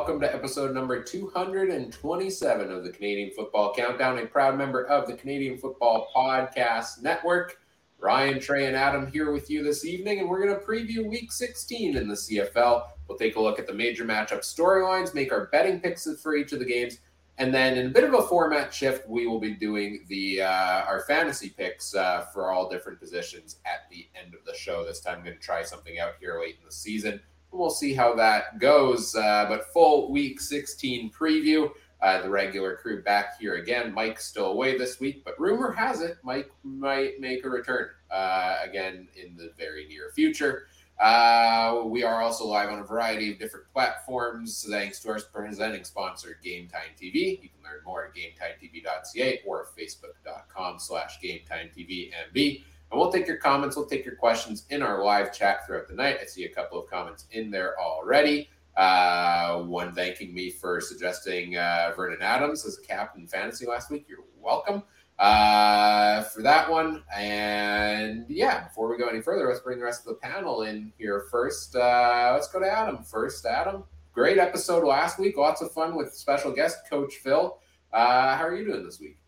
Welcome to episode number 227 of the Canadian Football Countdown, a proud member of the Canadian Football Podcast Network. Ryan, Trey, and Adam here with you this evening, and we're going to preview week 16 in the CFL. We'll take a look at the major matchup storylines, make our betting picks for each of the games, and then in a bit of a format shift, we will be doing the uh, our fantasy picks uh, for all different positions at the end of the show. This time, I'm going to try something out here late in the season. We'll see how that goes. Uh, but full week 16 preview. Uh, the regular crew back here again. Mike's still away this week, but rumor has it Mike might make a return uh, again in the very near future. Uh, we are also live on a variety of different platforms thanks to our presenting sponsor, Game Time TV. You can learn more at GameTimeTV.ca or Facebook.com slash GameTimeTVMB. And we'll take your comments, we'll take your questions in our live chat throughout the night. I see a couple of comments in there already. Uh, one thanking me for suggesting uh, Vernon Adams as a captain fantasy last week. You're welcome uh, for that one. And yeah, before we go any further, let's bring the rest of the panel in here first. Uh, let's go to Adam first. Adam, great episode last week. Lots of fun with special guest Coach Phil. Uh, how are you doing this week?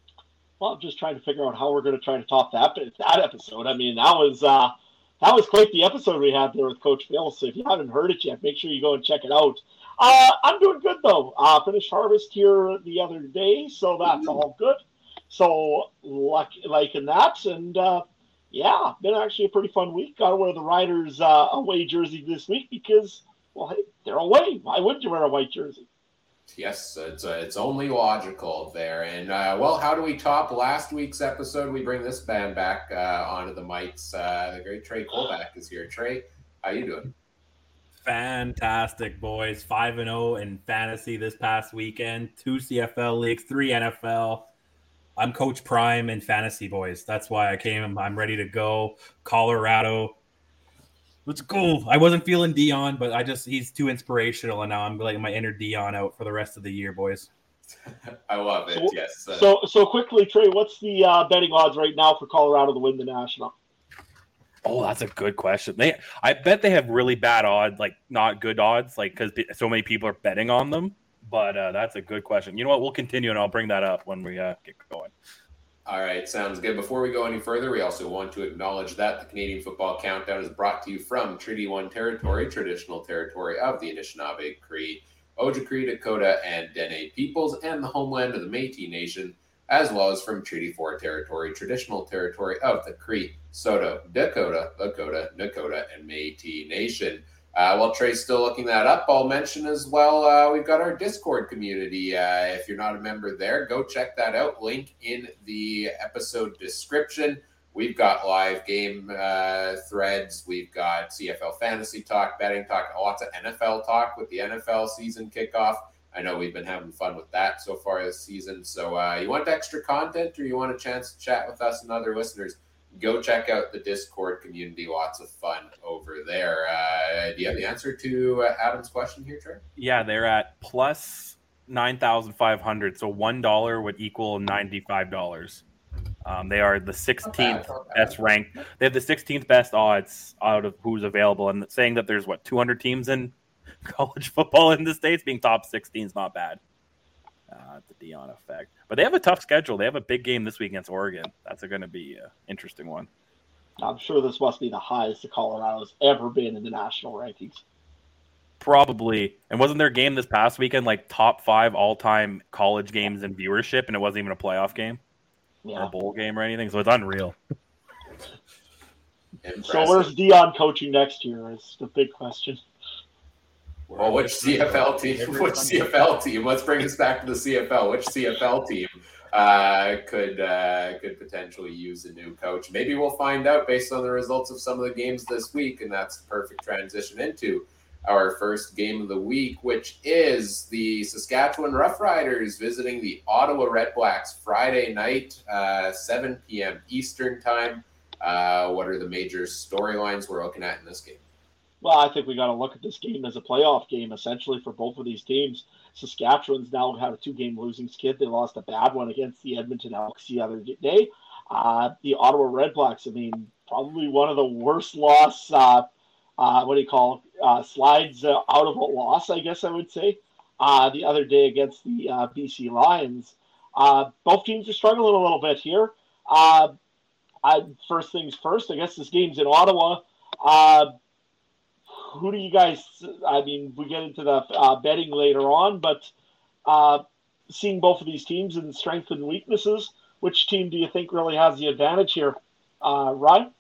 Well, I'm just trying to figure out how we're going to try to top that that episode. I mean, that was uh, that was quite the episode we had there with Coach Phil. So if you haven't heard it yet, make sure you go and check it out. Uh, I'm doing good though. Uh, finished harvest here the other day, so that's all good. So like liking that, and uh, yeah, been actually a pretty fun week. Got to wear the Riders uh, away jersey this week because well, hey, they're away. Why wouldn't you wear a white jersey? Yes, it's uh, it's only logical there. And uh, well, how do we top last week's episode? We bring this band back uh, onto the mics. Uh, the great Trey Colback is here. Trey, how you doing? Fantastic, boys. Five and zero oh in fantasy this past weekend. Two CFL leagues, three NFL. I'm Coach Prime in fantasy, boys. That's why I came. I'm ready to go. Colorado let's go. I wasn't feeling Deion, but I just he's too inspirational, and now I'm letting my inner Deion out for the rest of the year, boys. I love it. So, yes. Uh, so so quickly, Trey, what's the uh, betting odds right now for Colorado to win the national? Oh, that's a good question. They, I bet they have really bad odds, like not good odds, like because so many people are betting on them. But uh, that's a good question. You know what? We'll continue, and I'll bring that up when we uh, get going. All right, sounds good. Before we go any further, we also want to acknowledge that the Canadian Football Countdown is brought to you from Treaty One territory, traditional territory of the Anishinaabe, Cree, Ojibwe, Dakota, and Dene peoples, and the homeland of the Métis Nation, as well as from Treaty Four territory, traditional territory of the Cree, Saulteaux, Dakota, Lakota, Nakota, and Métis Nation. Uh, while Trey's still looking that up, I'll mention as well uh, we've got our Discord community. Uh, if you're not a member there, go check that out. Link in the episode description. We've got live game uh, threads. We've got CFL fantasy talk, betting talk, lots of NFL talk with the NFL season kickoff. I know we've been having fun with that so far this season. So, uh, you want extra content or you want a chance to chat with us and other listeners? Go check out the Discord community. Lots of fun over there. Uh, do you have the answer to uh, Adam's question here, Trey? Yeah, they're at plus nine thousand five hundred. So one dollar would equal ninety five dollars. Um, they are the 16th best ranked. They have the 16th best odds out of who's available, and saying that there's what 200 teams in college football in the states, being top 16 is not bad. Uh, the Deion effect. But they have a tough schedule. They have a big game this week against Oregon. That's going to be an interesting one. I'm sure this must be the highest the Colorado's ever been in the national rankings. Probably. And wasn't their game this past weekend like top five all time college games in viewership, and it wasn't even a playoff game yeah. or a bowl game or anything? So it's unreal. so where's Deion coaching next year? Is the big question. Well, which CFL team? Which CFL team? Let's bring us back to the CFL. Which CFL team uh, could uh, could potentially use a new coach? Maybe we'll find out based on the results of some of the games this week, and that's the perfect transition into our first game of the week, which is the Saskatchewan Roughriders visiting the Ottawa Redblacks Friday night, uh, 7 p.m. Eastern time. Uh, what are the major storylines we're looking at in this game? Well, I think we got to look at this game as a playoff game, essentially, for both of these teams. Saskatchewan's now had a two-game losing skid. They lost a bad one against the Edmonton Elks the other day. Uh, the Ottawa Redblacks, I mean, probably one of the worst loss. Uh, uh, what do you call uh, slides uh, out of a loss, I guess I would say, uh, the other day against the BC Lions. Both teams are struggling a little bit here. I, first things first, I guess this game's in Ottawa. Who do you guys? I mean, we get into the uh, betting later on, but uh, seeing both of these teams and strengths and weaknesses, which team do you think really has the advantage here? Uh, Ryan?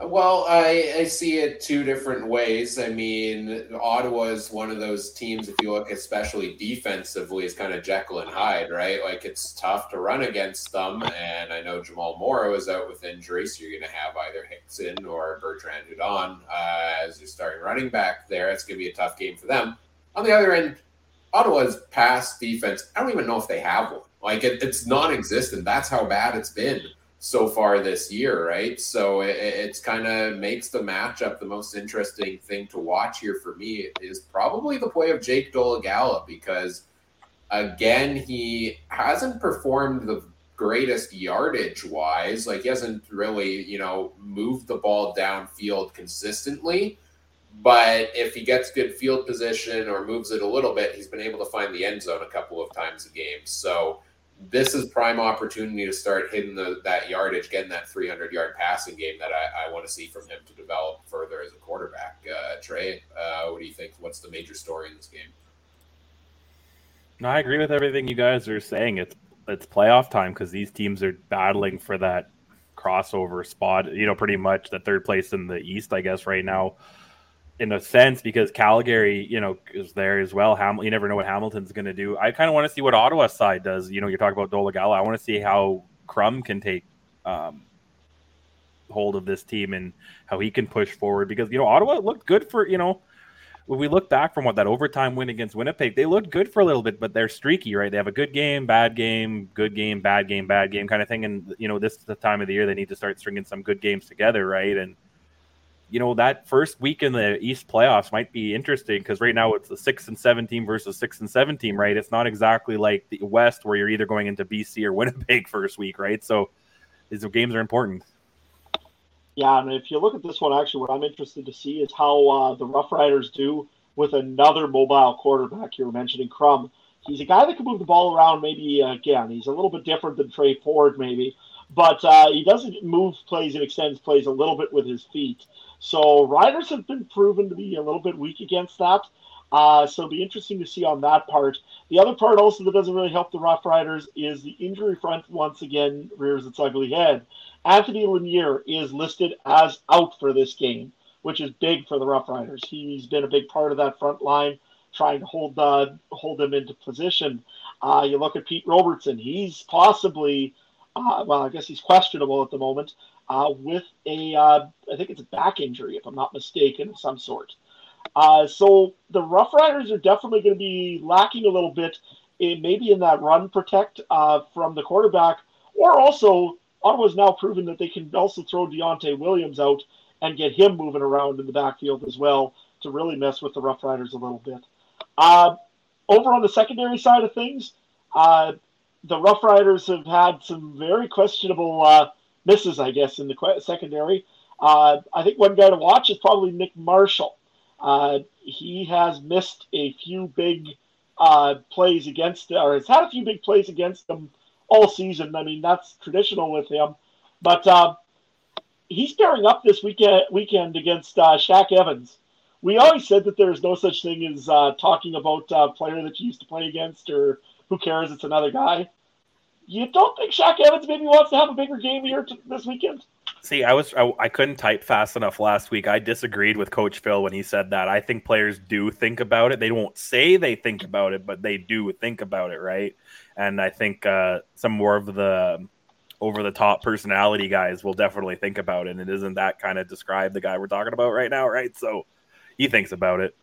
Well, I, I see it two different ways. I mean, Ottawa is one of those teams, if you look especially defensively, is kind of Jekyll and Hyde, right? Like it's tough to run against them. And I know Jamal Morrow is out with injury, so you're going to have either Hickson or Bertrand Hudon uh, as your starting running back there. It's going to be a tough game for them. On the other end, Ottawa's pass defense, I don't even know if they have one. Like it, it's non existent. That's how bad it's been so far this year, right? So it, it's kind of makes the matchup the most interesting thing to watch here for me is probably the play of Jake Dolegala because again he hasn't performed the greatest yardage wise. Like he hasn't really you know moved the ball downfield consistently. But if he gets good field position or moves it a little bit, he's been able to find the end zone a couple of times a game. So this is prime opportunity to start hitting the, that yardage, getting that 300 yard passing game that I, I want to see from him to develop further as a quarterback. Uh, Trey, uh, what do you think? What's the major story in this game? No, I agree with everything you guys are saying. It's it's playoff time because these teams are battling for that crossover spot. You know, pretty much the third place in the East, I guess, right now in a sense because Calgary, you know, is there as well. Ham- you never know what Hamilton's going to do. I kind of want to see what Ottawa side does. You know, you're talking about Dolegala. I want to see how Crum can take um, hold of this team and how he can push forward because you know Ottawa looked good for you know. When we look back from what that overtime win against Winnipeg, they looked good for a little bit, but they're streaky, right? They have a good game, bad game, good game, bad game, bad game kind of thing. And you know, this is the time of the year they need to start stringing some good games together, right? And you know that first week in the East playoffs might be interesting because right now it's a six and seven team versus six and seven team, right? It's not exactly like the West where you're either going into BC or Winnipeg first week, right? So these games are important. Yeah, and if you look at this one, actually, what I'm interested to see is how uh, the Rough Riders do with another mobile quarterback. You were mentioning Crum. He's a guy that can move the ball around. Maybe again, he's a little bit different than Tre Ford, maybe, but uh, he doesn't move plays and extends plays a little bit with his feet. So Riders have been proven to be a little bit weak against that. Uh, so it'll be interesting to see on that part. The other part also that doesn't really help the Rough Riders is the injury front once again rears its ugly head. Anthony Lanier is listed as out for this game, which is big for the Rough Riders. He's been a big part of that front line, trying to hold uh, hold them into position. Uh, you look at Pete Robertson; he's possibly, uh, well, I guess he's questionable at the moment, uh, with a, uh, I think it's a back injury, if I'm not mistaken, of some sort. Uh, so the Rough Riders are definitely going to be lacking a little bit, in, maybe in that run protect uh, from the quarterback, or also Ottawa's now proven that they can also throw Devonte Williams out and get him moving around in the backfield as well to really mess with the Rough Riders a little bit. Uh, over on the secondary side of things, uh, the Rough Riders have had some very questionable uh, misses, I guess, in the secondary. Uh, I think one guy to watch is probably Nick Marshall. Uh, he has missed a few big uh, plays against, or has had a few big plays against them all season. I mean, that's traditional with him. But uh, he's pairing up this weekend weekend against uh, Shaq Evans. We always said that there's no such thing as uh, talking about a player that you used to play against, or who cares, it's another guy you don't think Shaq Evans maybe wants to have a bigger game here t- this weekend? See, I was I, I, couldn't type fast enough last week. I disagreed with Coach Phil when he said that. I think players do think about it. They won't say they think about it, but they do think about it, right? And I think uh, some more of the over the top personality guys will definitely think about it. And it isn't that kind of describe the guy we're talking about right now, right? So he thinks about it.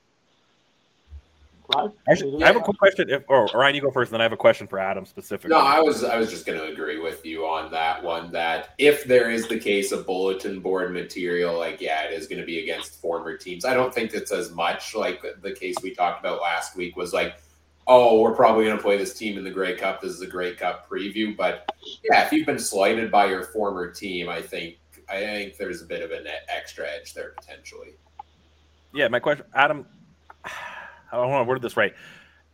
Actually, I have a quick question. If or Ryan, you go first, and then I have a question for Adam specifically. No, I was I was just going to agree with you on that one. That if there is the case of bulletin board material, like yeah, it is going to be against former teams. I don't think it's as much like the case we talked about last week was like, oh, we're probably going to play this team in the Grey Cup. This is a Grey Cup preview, but yeah, if you've been slighted by your former team, I think I think there's a bit of an extra edge there potentially. Yeah, my question, Adam. I don't want to word this right.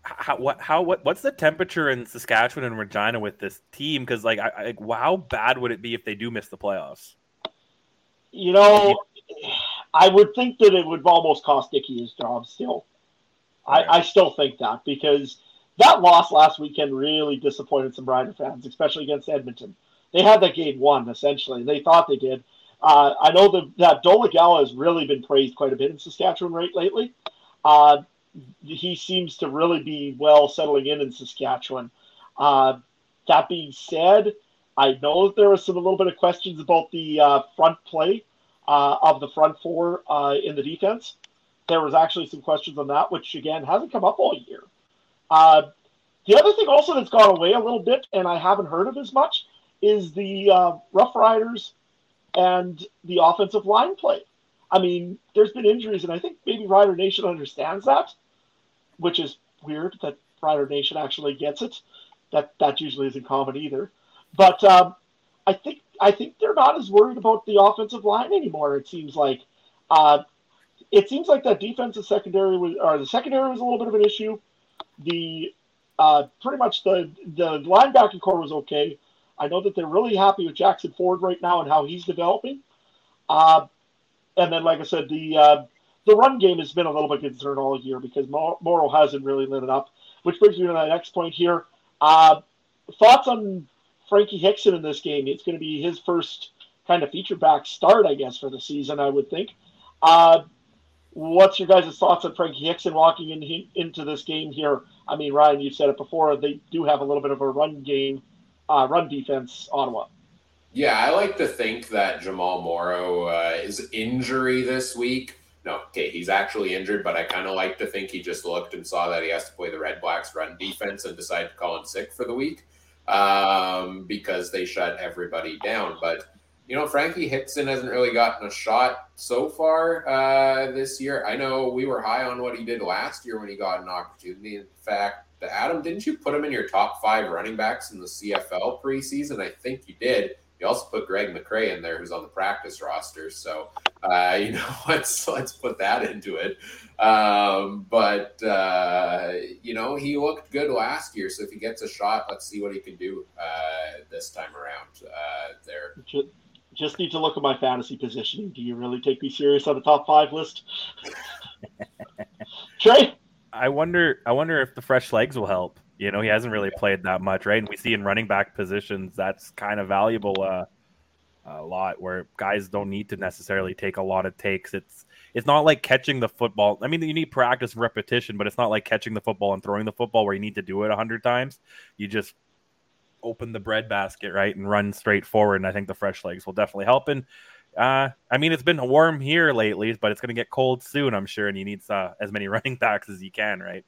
How what how what what's the temperature in Saskatchewan and Regina with this team? Because like, I, I, how bad would it be if they do miss the playoffs? You know, I would think that it would almost cost Dickey his job still. I, I still think that because that loss last weekend really disappointed some Rider fans, especially against Edmonton. They had that game won essentially. They thought they did. Uh, I know that that Dolegala has really been praised quite a bit in Saskatchewan right lately. Uh, he seems to really be well settling in in Saskatchewan. Uh, that being said, I know that there was some a little bit of questions about the uh, front play uh, of the front four uh, in the defense. There was actually some questions on that, which again hasn't come up all year. Uh, the other thing also that's gone away a little bit, and I haven't heard of as much, is the Rough Riders and the offensive line play. I mean, there's been injuries, and I think maybe Rider Nation understands that, which is weird that Rider Nation actually gets it. That that usually isn't common either. But um, I think I think they're not as worried about the offensive line anymore. It seems like uh, it seems like that defensive secondary was, or the secondary was a little bit of an issue. The uh, pretty much the the linebacking core was okay. I know that they're really happy with Jackson Ford right now and how he's developing. Uh, and then, like I said, the uh, the run game has been a little bit concerned all year because Morrow hasn't really lit it up. Which brings me to the next point here. Uh, thoughts on Frankie Hickson in this game? It's going to be his first kind of feature back start, I guess, for the season. I would think. Uh, what's your guys' thoughts on Frankie Hickson walking in, into this game here? I mean, Ryan, you've said it before. They do have a little bit of a run game, uh, run defense, Ottawa. Yeah, I like to think that Jamal Morrow uh, is injury this week. No, okay, he's actually injured, but I kind of like to think he just looked and saw that he has to play the Red Blacks run defense and decided to call him sick for the week um, because they shut everybody down. But you know, Frankie Hickson hasn't really gotten a shot so far uh, this year. I know we were high on what he did last year when he got an opportunity. In fact, Adam, didn't you put him in your top five running backs in the CFL preseason? I think you did. You also put Greg McCrae in there, who's on the practice roster. So, uh, you know, let's let's put that into it. Um, but uh, you know, he looked good last year. So if he gets a shot, let's see what he can do uh, this time around. Uh, there just need to look at my fantasy positioning. Do you really take me serious on the top five list? Trey? I wonder I wonder if the fresh legs will help. You know, he hasn't really played that much, right? And we see in running back positions that's kind of valuable uh, a lot where guys don't need to necessarily take a lot of takes. It's it's not like catching the football. I mean, you need practice and repetition, but it's not like catching the football and throwing the football where you need to do it a hundred times. You just open the bread basket right and run straight forward. And I think the fresh legs will definitely help. And uh, I mean, it's been warm here lately, but it's going to get cold soon, I'm sure. And you need uh, as many running backs as you can, right?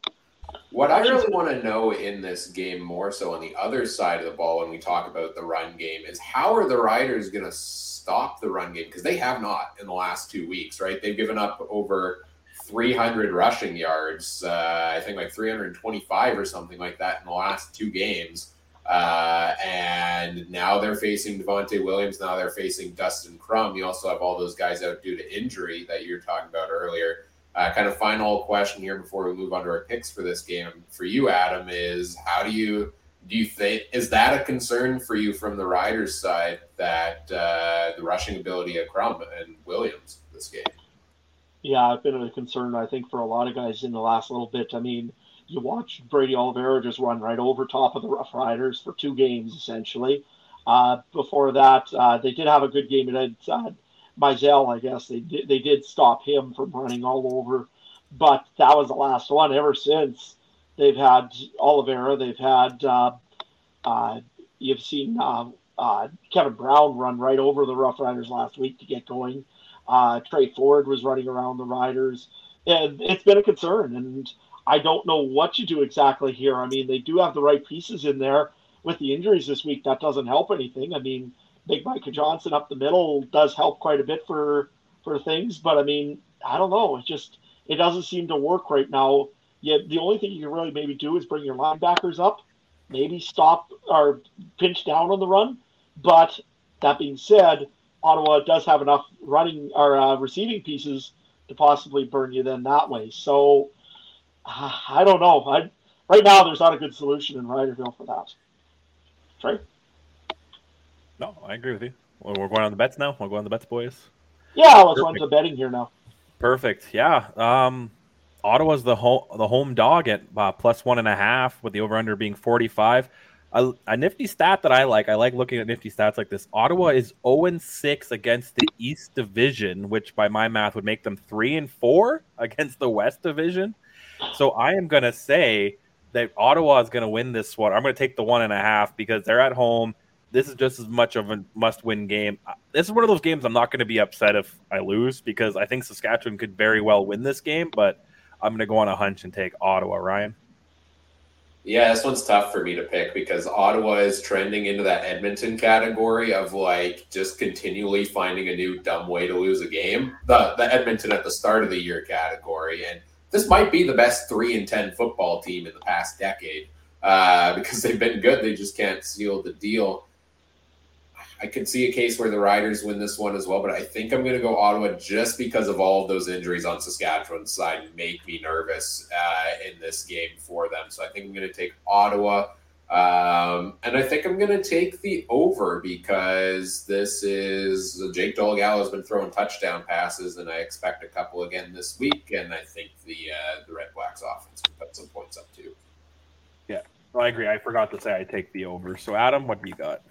What I really want to know in this game, more so on the other side of the ball, when we talk about the run game, is how are the Riders going to stop the run game? Because they have not in the last two weeks, right? They've given up over 300 rushing yards, uh, I think like 325 or something like that in the last two games. Uh, and now they're facing Devonte Williams. Now they're facing Dustin Crum. You also have all those guys out due to injury that you were talking about earlier. Uh, kind of final question here before we move on to our picks for this game for you, Adam, is how do you do you think is that a concern for you from the Riders' side that uh, the rushing ability of Crum and Williams this game? Yeah, it's been a concern I think for a lot of guys in the last little bit. I mean you watch Brady Oliveira just run right over top of the Rough Riders for two games essentially. Uh, before that, uh, they did have a good game against uh, Mizzell, I guess they did, they did stop him from running all over, but that was the last one. Ever since they've had Oliveira, they've had uh, uh, you've seen uh, uh, Kevin Brown run right over the Rough Riders last week to get going. Uh, Tre Ford was running around the Riders, and it's been a concern. And I don't know what you do exactly here. I mean, they do have the right pieces in there. With the injuries this week, that doesn't help anything. I mean, Big Micah Johnson up the middle does help quite a bit for for things, but I mean, I don't know. It just it doesn't seem to work right now. Yet the only thing you can really maybe do is bring your linebackers up, maybe stop or pinch down on the run. But that being said, Ottawa does have enough running or uh, receiving pieces to possibly burn you then that way. So uh, I don't know. I, right now, there's not a good solution in Riderville for that. Trey? No, I agree with you. Well, we're going on the bets now. We're going on the bets, boys. Yeah, let's run to the betting here now. Perfect. Yeah. Um, Ottawa's the home the home dog at uh, plus one and a half, with the over under being forty five. A, a, nifty stat that I like. I like looking at nifty stats like this. Ottawa is 0 and 6 against the East Division, which by my math would make them 3 and 4 against the West Division. So I am going to say that Ottawa is going to win this one. I'm going to take the one and a half because they're at home. This is just as much of a must win game. Uh, this is one of those games I'm not going to be upset if I lose because I think Saskatchewan could very well win this game, but I'm going to go on a hunch and take Ottawa, Ryan. Yeah, this one's tough for me to pick because Ottawa is trending into that Edmonton category of like just continually finding a new dumb way to lose a game. The the Edmonton at the start of the year category, and this might be the best three and ten football team in the past decade uh, because they've been good. They just can't seal the deal. I could see a case where the Riders win this one as well, but I think I'm going to go Ottawa just because of all of those injuries on Saskatchewan's side make me nervous uh, in this game for them. So I think I'm going to take Ottawa. Um, and I think I'm going to take the over because this is Jake Dolegala has been throwing touchdown passes, and I expect a couple again this week. And I think the uh, the Red Blacks offense will put some points up too. Yeah, I agree. I forgot to say I take the over. So Adam, what do you got?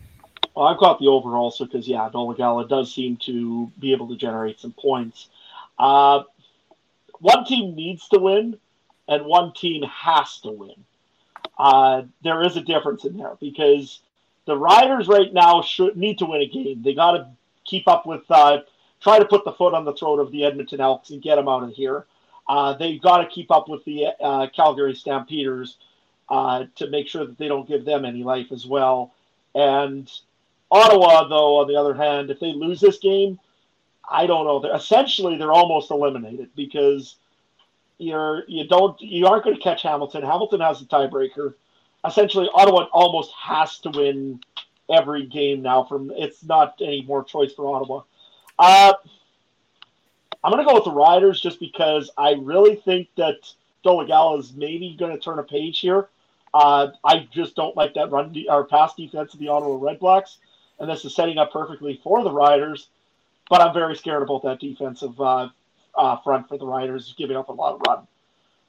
Well, I've got the over also because yeah, Dolegala does seem to be able to generate some points. Uh, one team needs to win, and one team has to win. Uh, there is a difference in there because the Riders right now should need to win a game. They got to keep up with, uh, try to put the foot on the throat of the Edmonton Elks and get them out of here. Uh, they've got to keep up with the uh, Calgary Stampeders uh, to make sure that they don't give them any life as well. And Ottawa, though, on the other hand, if they lose this game, I don't know. They're, essentially, they're almost eliminated because you're you don't you aren't going to catch Hamilton. Hamilton has the tiebreaker. Essentially, Ottawa almost has to win every game now. From it's not any more choice for Ottawa. Uh, I'm going to go with the Riders just because I really think that Dolegala is maybe going to turn a page here. Uh, I just don't like that run de- or pass defense of the Ottawa Redblacks and this is setting up perfectly for the Riders. But I'm very scared about that defensive uh, uh, front for the Riders, giving up a lot of run.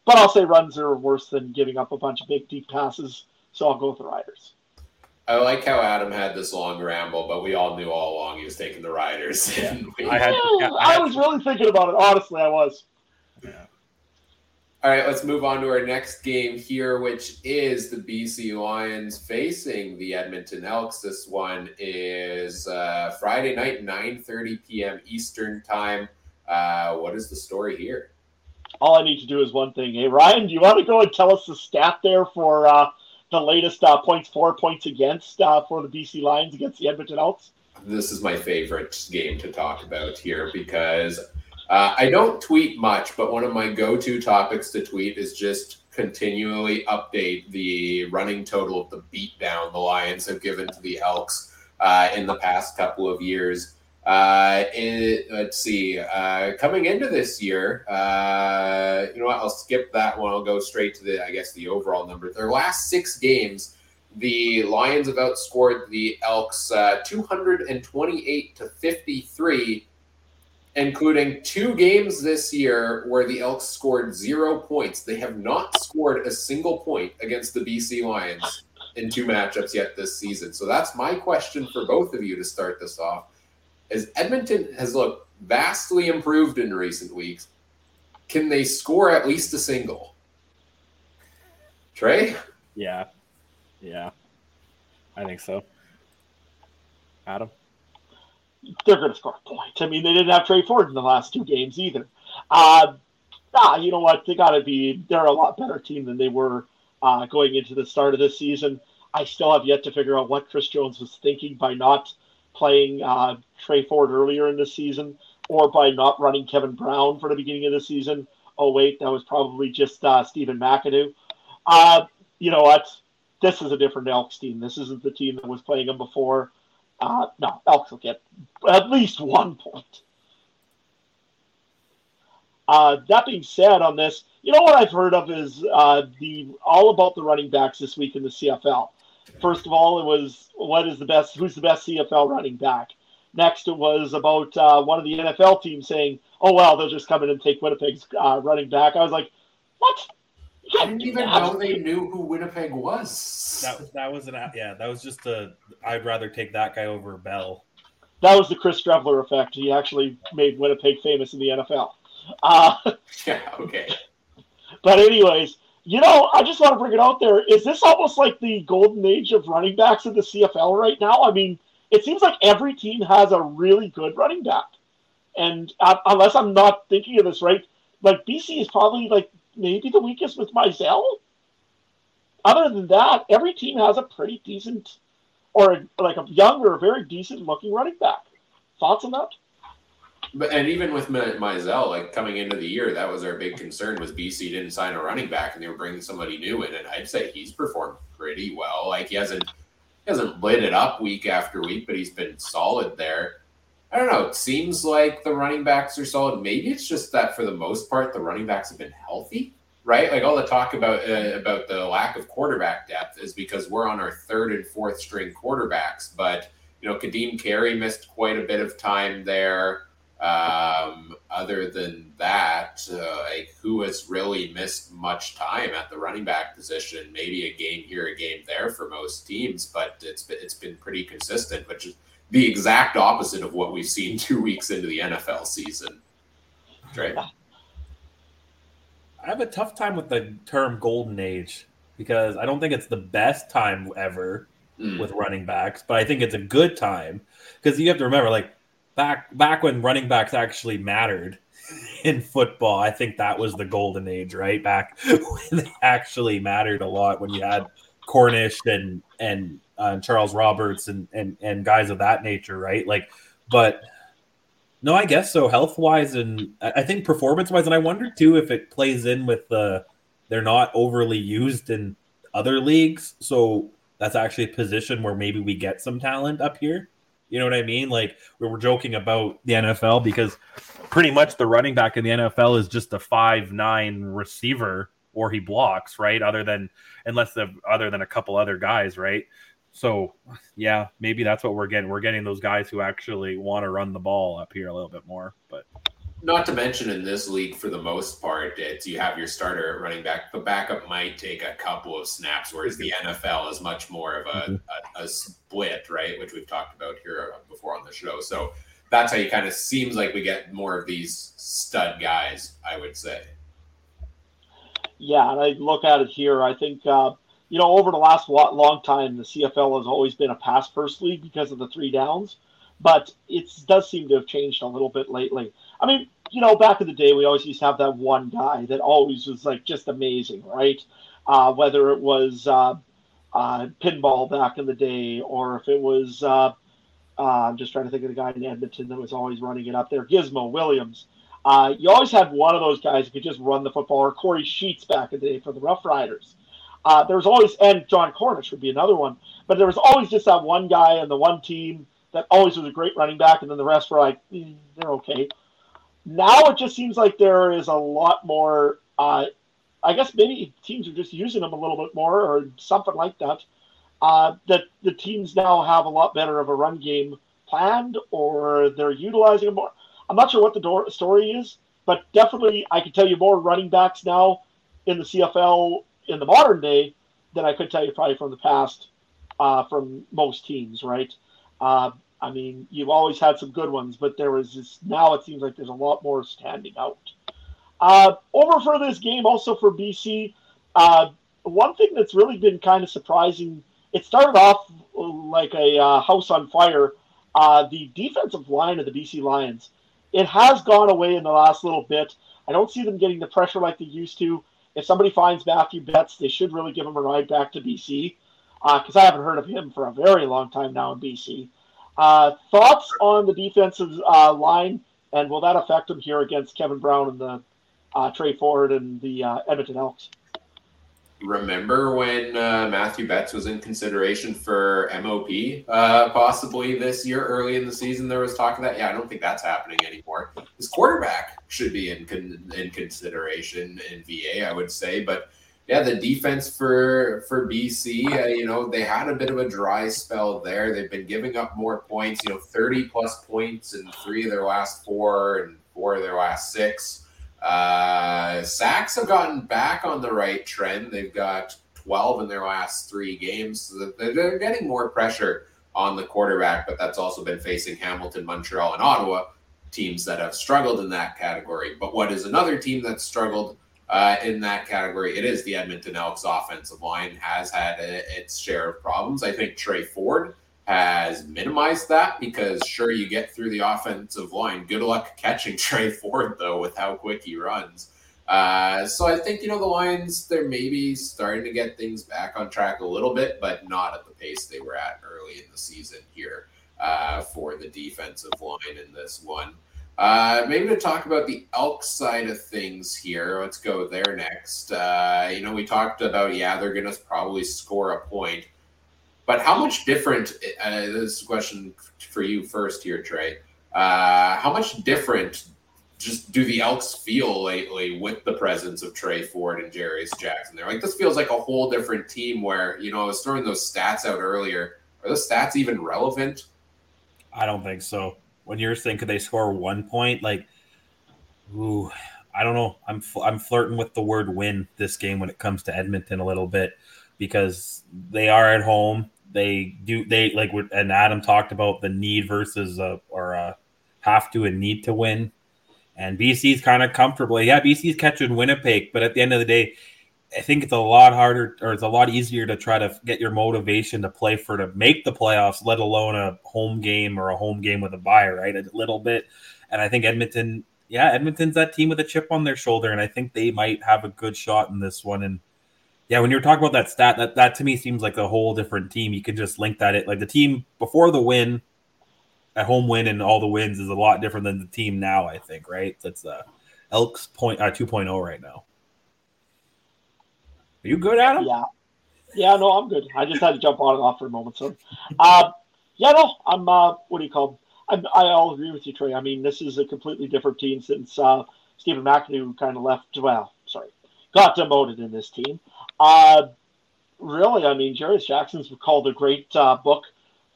But I'll say runs are worse than giving up a bunch of big deep passes, so I'll go with the Riders. I like how Adam had this long ramble, but we all knew all along he was taking the Riders. Yeah. I, had, I, I was really thinking about it. Honestly, I was. Yeah. All right, let's move on to our next game here, which is the BC Lions facing the Edmonton Elks. This one is uh, Friday night, 9.30 p.m. Eastern Time. Uh, what is the story here? All I need to do is one thing. Hey, Ryan, do you want to go and tell us the stat there for uh, the latest uh, points for, points against uh, for the BC Lions against the Edmonton Elks? This is my favorite game to talk about here because – uh, I don't tweet much, but one of my go-to topics to tweet is just continually update the running total of the beatdown the Lions have given to the Elks uh, in the past couple of years. Uh, it, let's see. Uh, coming into this year, uh, you know what? I'll skip that one. I'll go straight to the, I guess, the overall number. Their last six games, the Lions have outscored the Elks uh, 228 to 53 including two games this year where the Elks scored zero points. They have not scored a single point against the BC Lions in two matchups yet this season. So that's my question for both of you to start this off. As Edmonton has looked vastly improved in recent weeks, can they score at least a single? Trey? Yeah. Yeah. I think so. Adam? They're going to score a point. I mean, they didn't have Tre Ford in the last two games either. Uh, you know what? They got to be. They're a lot better team than they were uh, going into the start of this season. I still have yet to figure out what Chris Jones was thinking by not playing uh, Tre Ford earlier in the season, or by not running Kevin Brown for the beginning of the season. Oh wait, that was probably just uh, Stephen McAdoo. Uh, you know what? This is a different Elks team. This isn't the team that was playing them before Uh, no, Elks will get at least one point. Uh, that being said, on this, you know what I've heard of is uh, the all about the running backs this week in the CFL. First of all, it was what is the best, who's the best CFL running back. Next, it was about uh, one of the NFL teams saying, "Oh well, they'll just come in and take Winnipeg's uh, running back." I was like, "What?" I didn't even know they knew who Winnipeg was. That that was an yeah. That was just a. I'd rather take that guy over Bell. That was the Chris Streveler effect. He actually made Winnipeg famous in the NFL. Uh, yeah. Okay. But anyways, you know, I just want to bring it out there. Is this almost like the golden age of running backs in the CFL right now? I mean, it seems like every team has a really good running back, and uh, unless I'm not thinking of this right, like BC is probably like maybe the weakest with Mizzell. Other than that, every team has a pretty decent, or like a young or very decent looking running back. Thoughts on that? But and even with Mizzell, like coming into the year, that was our big concern was BC didn't sign a running back and they were bringing somebody new in, and I'd say he's performed pretty well. Like he hasn't he hasn't lit it up week after week, but he's been solid there. I don't know. It seems like the running backs are solid. Maybe it's just that for the most part, the running backs have been healthy, right? Like all the talk about uh, about the lack of quarterback depth is because we're on our third and fourth string quarterbacks. But you know, Kadeem Carey missed quite a bit of time there. Um, other than that, uh, like who has really missed much time at the running back position? Maybe a game here, a game there for most teams, but it's it's been pretty consistent, which is the exact opposite of what we've seen two weeks into the NFL season. Right. I have a tough time with the term golden age because I don't think it's the best time ever mm. with running backs, but I think it's a good time because you have to remember, like back back when running backs actually mattered in football, I think that was the golden age, right? Back when it actually mattered a lot when you had Cornish and and uh, Charles Roberts and and and guys of that nature, right? Like, but no, I guess so. Health wise, and I think performance wise, and I wonder too if it plays in with the they're not overly used in other leagues, so that's actually a position where maybe we get some talent up here. You know what I mean? Like we were joking about the NFL because pretty much the running back in the NFL is just a five nine receiver or he blocks, right? Other than unless the other than a couple other guys, right? So, yeah, maybe that's what we're getting. We're getting those guys who actually want to run the ball up here a little bit more. But not to mention in this league, for the most part, it's you have your starter at running back. The backup might take a couple of snaps, whereas the NFL is much more of a, mm-hmm. a, a split, right? Which we've talked about here before on the show. So that's how you kind of seems like we get more of these stud guys, I would say. Yeah, and I look at it here. I think uh, you know, over the last long time, the CFL has always been a pass first league because of the three downs, but it does seem to have changed a little bit lately. I mean, you know, back in the day, we always used to have that one guy that always was like just amazing, right? Uh, whether it was uh, uh, pinball back in the day, or if it was, uh, uh, I'm just trying to think of the guy in Edmonton that was always running it up there, Gizmo Williams. Uh, you always had one of those guys who could just run the football, or Kory Sheets back in the day for the Rough Riders. Uh, there was always, and Jon Cornish would be another one, but there was always just that one guy and the one team that always was a great running back, and then the rest were like, mm, they're okay. Now it just seems like there is a lot more. Uh, I guess maybe teams are just using them a little bit more, or something like that. Uh, that the teams now have a lot better of a run game planned, or they're utilizing them more. I'm not sure what the door, story is, but definitely I can tell you more running backs now in the CFL in the modern day than I could tell you probably from the past uh, from most teams, right? Uh, I mean, you've always had some good ones, but there was this. Now it seems like there's a lot more standing out. Uh, over for this game, also for BC, uh, one thing that's really been kind of surprising. It started off like a uh, house on fire. Uh, the defensive line of the BC Lions, it has gone away in the last little bit. I don't see them getting the pressure like they used to if somebody finds Matthew Betts, they should really give him a ride back to BC because uh, I haven't heard of him for a very long time now in BC. Uh, thoughts on the defensive uh, line, and will that affect him here against Kevin Brown and the uh, Tre Ford and the uh, Edmonton Elks? Remember when uh, Matthew Betts was in consideration for MOP uh, possibly this year early in the season? There was talk of that. Yeah, I don't think that's happening anymore. His quarterback should be in con- in consideration in VA, I would say, but. Yeah, the defense for for BC, uh, you know, they had a bit of a dry spell there. They've been giving up more points, you know, 30 plus points in three of their last four and four of their last six. Uh, Sacks have gotten back on the right trend. They've got 12 in their last three games. So they're getting more pressure on the quarterback, but that's also been facing Hamilton, Montreal, and Ottawa, teams that have struggled in that category. But what is another team that's struggled uh, in that category? It is the Edmonton Elks offensive line has had a, its share of problems. I think Tre Ford has minimized that because sure you get through the offensive line. Good luck catching Tre Ford though with how quick he runs. Uh, so I think you know the Lions they're maybe starting to get things back on track a little bit, but not at the pace they were at early in the season here uh, for the defensive line in this one. Uh, maybe to talk about the elk side of things here. Let's go there next. Uh, you know, we talked about yeah, they're going to probably score a point. But how much different? Uh, this is a question for you first here, Trey. Uh, how much different just do the Elks feel lately with the presence of Tre Ford and Jarious Jackson? They're like this feels like a whole different team. Where you know I was throwing those stats out earlier. Are those stats even relevant? I don't think so. When you're saying could they score one point, like, ooh, I don't know. I'm I'm flirting with the word win this game when it comes to Edmonton a little bit because they are at home they do they like and Adam talked about the need versus uh, or uh, have to and need to win. And BC's kind of comfortable. Yeah, BC's catching Winnipeg, but at the end of the day, I think it's a lot harder or it's a lot easier to try to get your motivation to play for to make the playoffs, let alone a home game or a home game with a buy, right? A little bit. And I think Edmonton, yeah, Edmonton's that team with a chip on their shoulder, and I think they might have a good shot in this one. And yeah, when you're talking about that stat, that, that to me seems like a whole different team. You can just link that it like the team before the win, a home win and all the wins is a lot different than the team now, I think, right? That's uh Elks point uh 2.0 right now. Are you good, Adam? Yeah. Yeah, no, I'm good. I just had to jump on and off for a moment. So uh, yeah, no, I'm uh what do you call I I all agree with you, Trey. I mean, this is a completely different team since uh Stephen McAdoo kind of left well, sorry, got demoted in this team. Uh, really, I mean, Jarious Jackson's called a great uh, book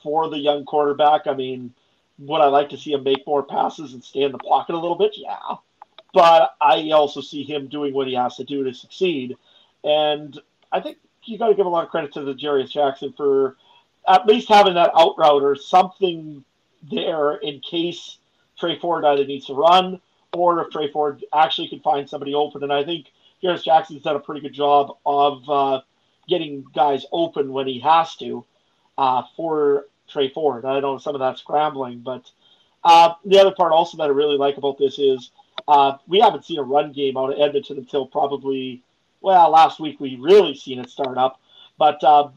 for the young quarterback. I mean, would I like to see him make more passes and stay in the pocket a little bit? Yeah. But I also see him doing what he has to do to succeed. And I think you got to give a lot of credit to the Jarious Jackson for at least having that out route or something there in case Tre Ford either needs to run or if Tre Ford actually could find somebody open. And I think Jarious Jackson's done a pretty good job of uh, getting guys open when he has to uh, for Tre Ford. I know some of that's scrambling, but uh, the other part also that I really like about this is uh, we haven't seen a run game out of Edmonton until probably, well, last week we really seen it start up. But uh,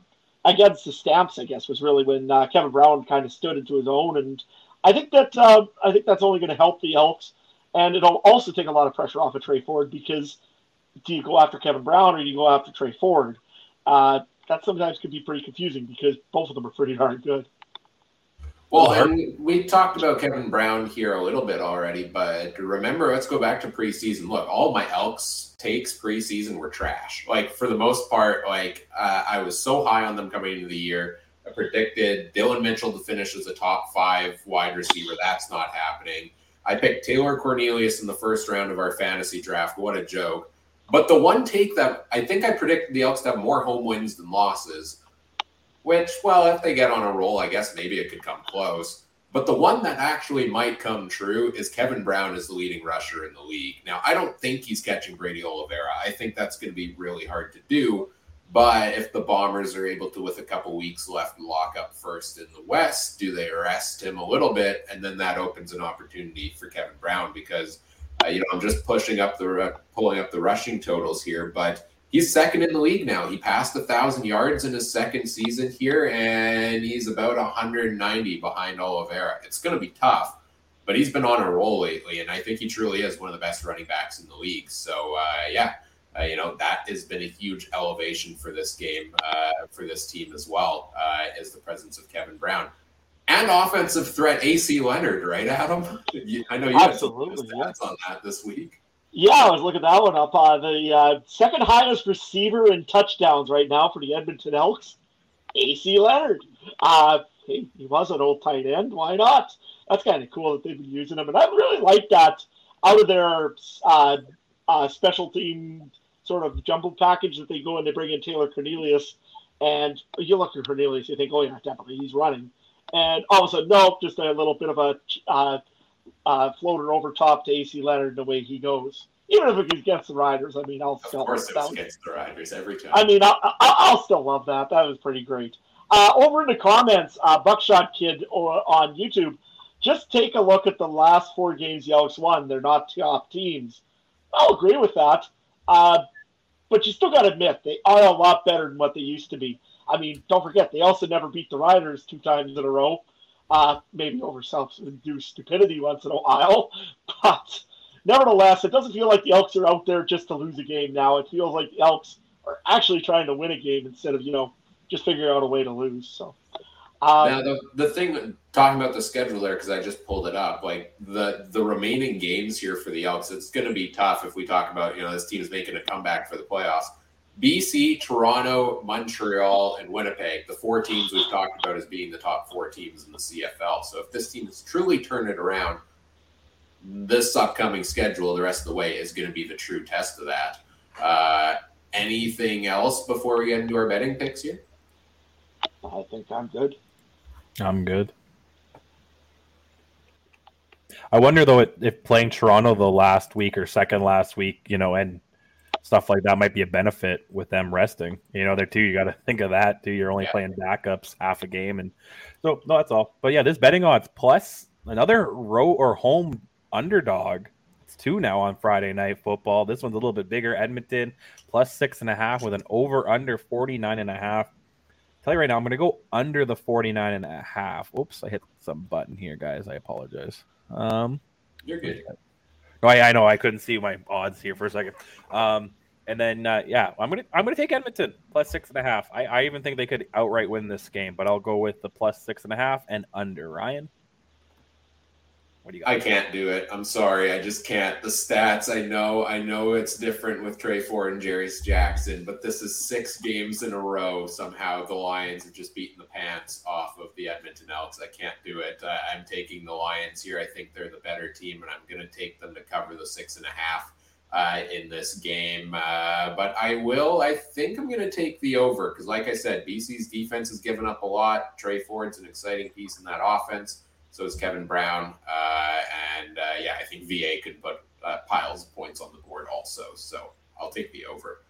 against the Stamps, I guess, was really when uh, Kevin Brown kind of stood into his own. And I think that I think that's only going to help the Elks. And it'll also take a lot of pressure off of Tre Ford because – do you go after Kevin Brown or do you go after Tre Ford? Uh, that sometimes can be pretty confusing because both of them are pretty darn good. Well, and we talked about Kevin Brown here a little bit already, but remember, let's go back to preseason. Look, all my Elks takes preseason were trash. Like for the most part, like uh, I was so high on them coming into the year. I predicted Dillon Mitchell to finish as a top five wide receiver. That's not happening. I picked Taylor Cornelius in the first round of our fantasy draft. What a joke. But the one take that I think I predicted the Elks to have more home wins than losses, which, well, if they get on a roll, I guess maybe it could come close. But the one that actually might come true is Kevin Brown is the leading rusher in the league. Now, I don't think he's catching Brady Oliveira. I think that's going to be really hard to do. But if the Bombers are able to, with a couple weeks left, lock up first in the West, do they arrest him a little bit? And then that opens an opportunity for Kevin Brown because – uh, you know, I'm just pushing up the pulling up the rushing totals here, but he's second in the league now. He passed a thousand yards in his second season here, and he's about 190 behind Oliveira. It's going to be tough, but he's been on a roll lately, and I think he truly is one of the best running backs in the league. So uh, yeah, uh, you know that has been a huge elevation for this game uh, for this team as well uh, is the presence of Kevin Brown and offensive threat AC Leonard, right, Adam? I know you Absolutely, had some stats on that this week. Yeah, I was looking that one up. Uh, the uh, second highest receiver in touchdowns right now for the Edmonton Elks, AC Leonard. Uh, hey, he was an old tight end. Why not? That's kind of cool that they've been using him, and I really like that out of their uh, uh, special team sort of jumble package that they go and they bring in Taylor Cornelius, and you look at Cornelius, you think, oh yeah, definitely he's running, and all of a sudden, nope, just a little bit of a uh, uh, floater over top to AC Leonard the way he goes. Even if it gets the Riders, I mean, I'll Of still course, that it gets the Riders every time. I mean, I'll, I'll, I'll still love that. That was pretty great. Uh, over in the comments, uh, Buckshot Kid on YouTube, just take a look at the last four games the Elks won. They're not top teams. I'll agree with that. But you still got to admit, they are a lot better than what they used to be. I mean, don't forget, they also never beat the Riders two times in a row. Uh, maybe over self-induced stupidity once in a while. But nevertheless, it doesn't feel like the Elks are out there just to lose a game now. It feels like the Elks are actually trying to win a game instead of, you know, just figuring out a way to lose. So, um, now the, the thing talking about the schedule there because I just pulled it up like the the remaining games here for the Elks it's going to be tough if we talk about you know this team is making a comeback for the playoffs. BC, Toronto, Montreal, and Winnipeg, the four teams we've talked about as being the top four teams in the CFL. So if this team has truly turned it around, this upcoming schedule the rest of the way is going to be the true test of that. Uh, anything else before we get into our betting picks here? I think I'm good. I'm good. I wonder though if playing Toronto the last week or second last week, you know, and stuff like that might be a benefit with them resting. You know, there too. You got to think of that too. You're only Yeah. playing backups half a game, and so no, that's all. But yeah, this betting odds plus another row or home underdog. It's two now on Friday night football. This one's a little bit bigger. Edmonton plus six and a half with an over under 49 and a half. Tell you right now, I'm going to go under the 49 and a half. Oops, I hit some button here, guys. I apologize. Um, You're good. no, I, I know I couldn't see my odds here for a second. Um, and then uh, yeah, I'm gonna I'm gonna take Edmonton plus six and a half. I, I even think they could outright win this game, but I'll go with the plus six and a half and under. Ryan, what do you got? I can't do it. I'm sorry. I just can't. The stats, I know, I know it's different with Tre Ford and Jarius Jackson, but this is six games in a row. Somehow the Lions have just beaten the pants off of the Edmonton Elks. I can't do it. Uh, I'm taking the Lions here. I think they're the better team, and I'm going to take them to cover the six and a half uh, in this game. Uh, but I will. I think I'm going to take the over because, like I said, BC's defense has given up a lot. Tre Ford's an exciting piece in that offense. So is Kevin Brown. Uh, and uh, yeah, I think VA could put uh, piles of points on the board also. So I'll take the over.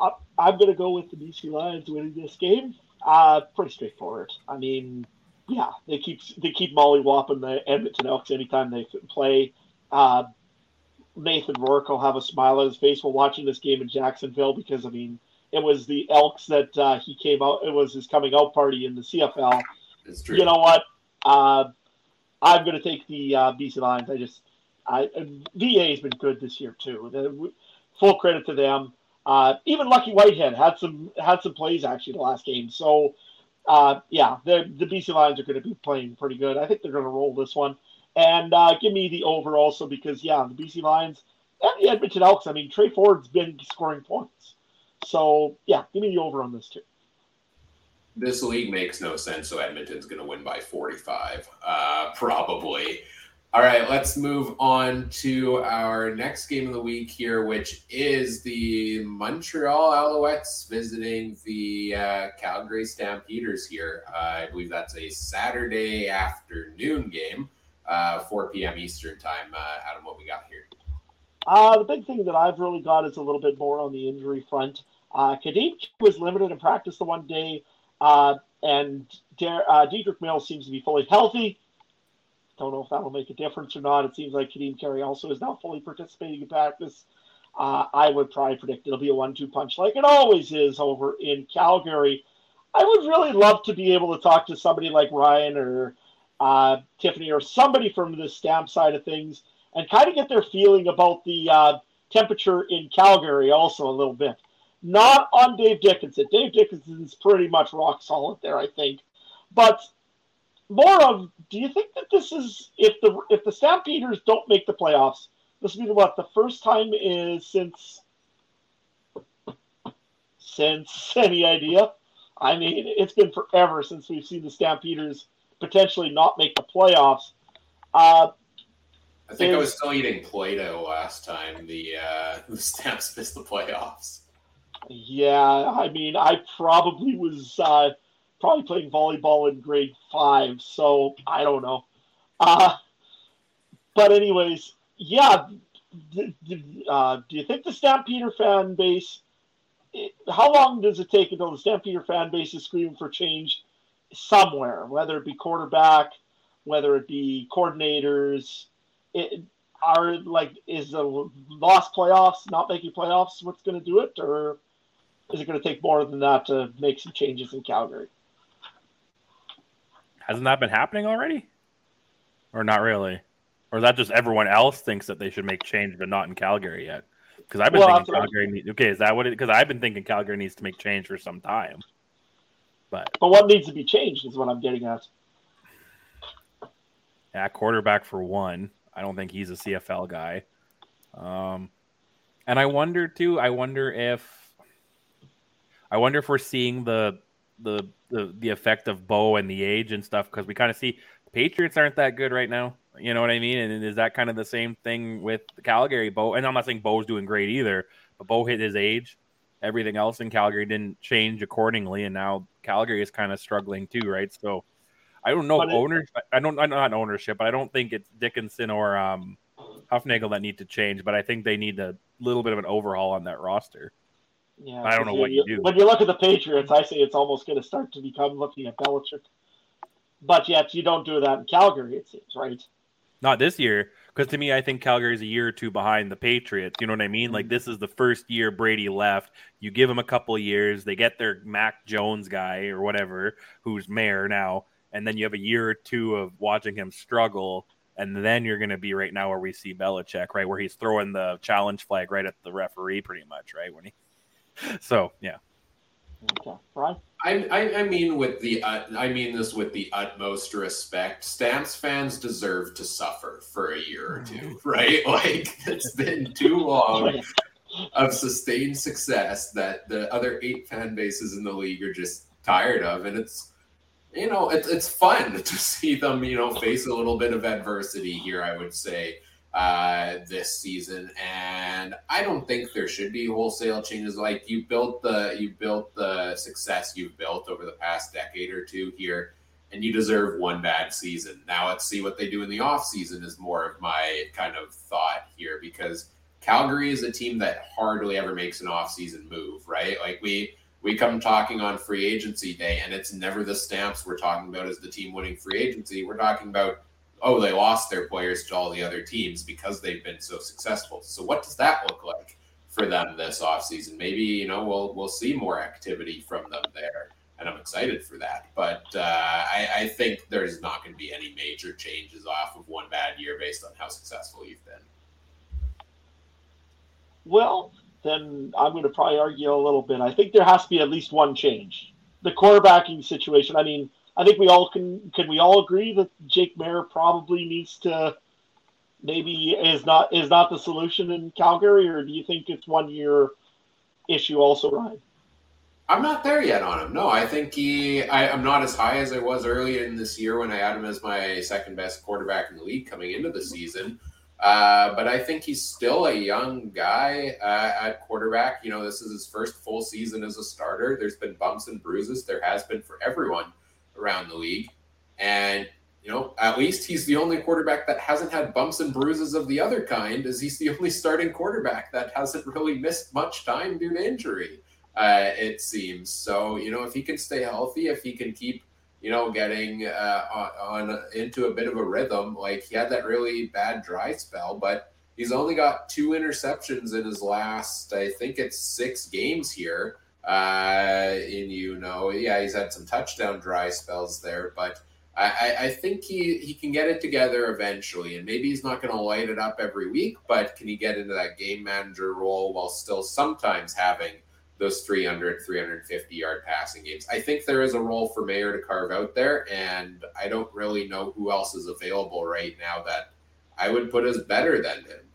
I'm going to go with the BC Lions winning this game. Uh, pretty straightforward. I mean, yeah, they keep they keep mollywopping the Edmonton Elks anytime they play. Uh, Nathan Rourke will have a smile on his face while watching this game in Jacksonville because I mean it was the Elks that uh, he came out. It was his coming out party in the CFL. It's true. You know what? Uh, I'm going to take the uh, BC Lions. I just, I VA has been good this year too. Full credit to them. Uh, even Lucky Whitehead had some had some plays actually the last game. So, uh, yeah, the the BC Lions are going to be playing pretty good. I think they're going to roll this one. And uh, give me the over also because yeah, the BC Lions and the Edmonton Elks. I mean, Tre Ford's been scoring points. So yeah, give me the over on this too. This league makes no sense, so Edmonton's going to win by 45, uh, probably. All right, let's move on to our next game of the week here, which is the Montreal Alouettes visiting the uh, Calgary Stampeders here. Uh, I believe that's a Saturday afternoon game, uh, 4 p.m. Eastern time. Uh, Adam, what we got here? Uh, the big thing that I've really got is a little bit more on the injury front. Uh, Ka'Deem was limited in practice the one day, uh, and Der- uh, Dedrick Mills seems to be fully healthy. Don't know if that will make a difference or not. It seems like Ka'Deem Carey also is now fully participating in practice. Uh, I would probably predict it'll be a one-two punch like it always is over in Calgary. I would really love to be able to talk to somebody like Ryan or uh, Tiffany or somebody from the stamp side of things and kind of get their feeling about the uh, temperature in Calgary also a little bit. Not on Dave Dickenson. Dave Dickenson's pretty much rock solid there, I think. But more of, do you think that this is if the if the Stampeders don't make the playoffs, this will be what the first time is since since any idea? I mean, it's been forever since we've seen the Stampeders potentially not make the playoffs. Uh, I think I was still eating Play-Doh last time the uh, the Stamps missed the playoffs. Yeah, I mean, I probably was uh, probably playing volleyball in grade five, so I don't know. Uh, but anyways, yeah. Uh, do you think the Stampeder fan base? How long does it take until the Stampeder fan base is screaming for change somewhere, whether it be quarterback, whether it be coordinators? It, are like is the lost playoffs not making playoffs what's going to do it, or is it going to take more than that to make some changes in Calgary? Hasn't that been happening already? Or not really? Or is that just everyone else thinks that they should make change, but not in Calgary yet? Because I've been well, thinking Calgary. Need, okay, is that what it? Because I've been thinking Calgary needs to make change for some time. But but what needs to be changed is what I'm getting at. Yeah, quarterback for one. I don't think he's a CFL guy. Um, and I wonder too. I wonder if I wonder if we're seeing the the the, the effect of Bo and the age and stuff because we kind of see Patriots aren't that good right now. You know what I mean? And is that kind of the same thing with Calgary? Bo, and I'm not saying Bo's doing great either, but Bo hit his age. Everything else in Calgary didn't change accordingly, and now Calgary is kind of struggling too, right? So I don't know owners. I don't. I'm not ownership, but I don't think it's Dickenson or um, Hufnagel that need to change. But I think they need a little bit of an overhaul on that roster. Yeah, I don't know what you, you, do. When you look at the Patriots, I say it's almost going to start to become looking at Belichick. But yet you don't do that in Calgary, it seems, right? Not this year, because to me, I think Calgary is a year or two behind the Patriots. You know what I mean? Mm-hmm. Like this is the first year Brady left. You give him a couple of years, they get their Mac Jones guy or whatever, who's Maier now, and then you have a year or two of watching him struggle. And then you're going to be right now where we see Belichick, right, where he's throwing the challenge flag right at the referee, pretty much, right, when he so yeah. Okay, Brian. I, I, I mean with the uh, I mean this with the utmost respect. Stamps fans deserve to suffer for a year or two, right? Like it's been too long of sustained success that the other eight fan bases in the league are just tired of, and it's you know it's it's fun to see them you know face a little bit of adversity here. I would say uh, this season, and I don't think there should be wholesale changes. Like you built the you built the success you've built over the past decade or two here, and you deserve one bad season. Now let's see what they do in the off season. Is more of my kind of thought here because Calgary is a team that hardly ever makes an off season move, right? Like we we come talking on free agency day, and it's never the stamps we're talking about as the team winning free agency. We're talking about oh, they lost their players to all the other teams because they've been so successful. So what does that look like for them this offseason? Maybe, you know, we'll we'll see more activity from them there. And I'm excited for that. But uh, I, I think there's not going to be any major changes off of one bad year based on how successful you've been. Well, then I'm going to probably argue a little bit. I think there has to be at least one change. The quarterbacking situation. I mean, I think we all can can we all agree that Jake Maier probably needs to maybe is not is not the solution in Calgary, or do you think it's one year issue also, Ryan? I'm not there yet on him. No, I think he. I, am not as high as I was early in this year when I had him as my second best quarterback in the league coming into the season. Uh, but I think he's still a young guy uh, at quarterback. You know, this is his first full season as a starter. There's been bumps and bruises. There has been for everyone around the league. And, you know, at least he's the only quarterback that hasn't had bumps and bruises of the other kind, as he's the only starting quarterback that hasn't really missed much time due to injury, uh, it seems. So, you know, if he can stay healthy, if he can keep, you know, getting uh, on, on into a bit of a rhythm, like he had that really bad dry spell, but he's only got two interceptions in his last, I think it's six games here. Uh, and you know, yeah, he's had some touchdown dry spells there, but I, I think he, he can get it together eventually, and maybe he's not going to light it up every week, but can he get into that game manager role while still sometimes having those 300, 350 yard passing games? I think there is a role for Maier to carve out there, and I don't really know who else is available right now that I would put as better than him.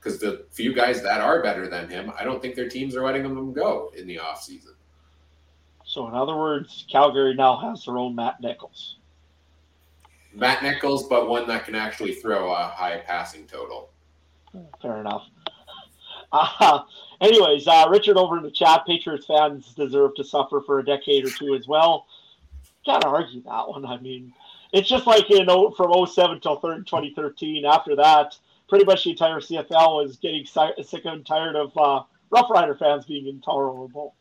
Because the few guys that are better than him, I don't think their teams are letting them go in the offseason. So, in other words, Calgary now has their own Matt Nichols. Matt Nichols, but one that can actually throw a high passing total. Fair enough. Uh, anyways, uh, Richard over in the chat, Patriots fans deserve to suffer for a decade or two as well. Can't argue that one. I mean, it's just like you know from 07 till 2013. After that, pretty much the entire CFL was getting sick and tired of uh, Rough Rider fans being intolerable.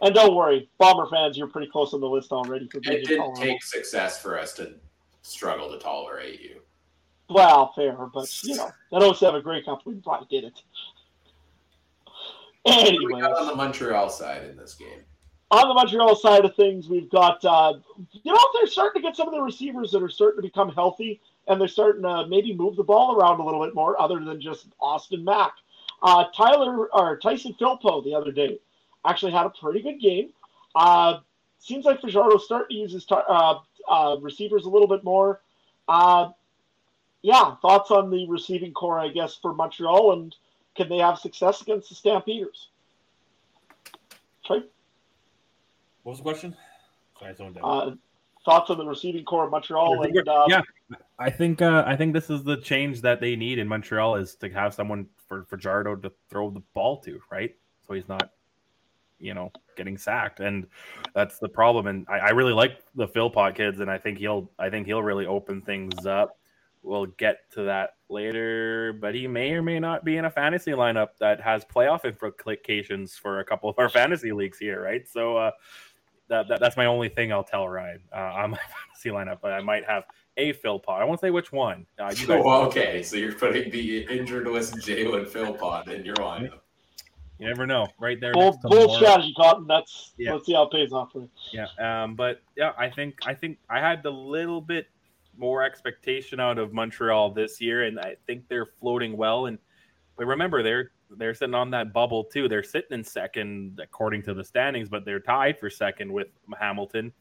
And don't worry, Bomber fans, you're pretty close on the list already for being it didn't take success for us to struggle to tolerate you. Well, fair, but you know that 07 Grey Cup we probably did it. Anyway, on the Montreal side in this game. On the Montreal side of things, we've got uh, you know they're starting to get some of the receivers that are starting to become healthy, and they're starting to maybe move the ball around a little bit more, other than just Austin Mack. Uh, Tyler or Tyson Philpot the other day actually had a pretty good game. Uh, seems like Fajardo's starting to use his uh, uh, receivers a little bit more. Uh, yeah, thoughts on the receiving core, I guess, for Montreal, and can they have success against the Stampeders? Trey? What was the question? Sorry, uh, thoughts on the receiving core of Montreal? And, uh, yeah, I think uh, I think this is the change that they need in Montreal is to have someone for Fajardo to throw the ball to, right? So he's not you know getting sacked and that's the problem and I, I, really like the Philpot kids and I think he'll I think he'll really open things up we'll get to that later but he may or may not be in a fantasy lineup that has playoff implications for a couple of our fantasy leagues here right so uh, that, that that's my only thing I'll tell Ryan uh, on my fantasy lineup but I might have a Philpot I won't say which one uh, you guys oh, okay so you're putting the injured list Jalen Philpot in your lineup you never know. Right there. Bold, bold strategy, Cotton. That's yeah. let's see how it pays off for you. Yeah. Um, but yeah, I think I think I had a little bit more expectation out of Montreal this year, and I think they're floating well. And but remember, they're they're sitting on that bubble too. They're sitting in second according to the standings, but they're tied for second with Hamilton.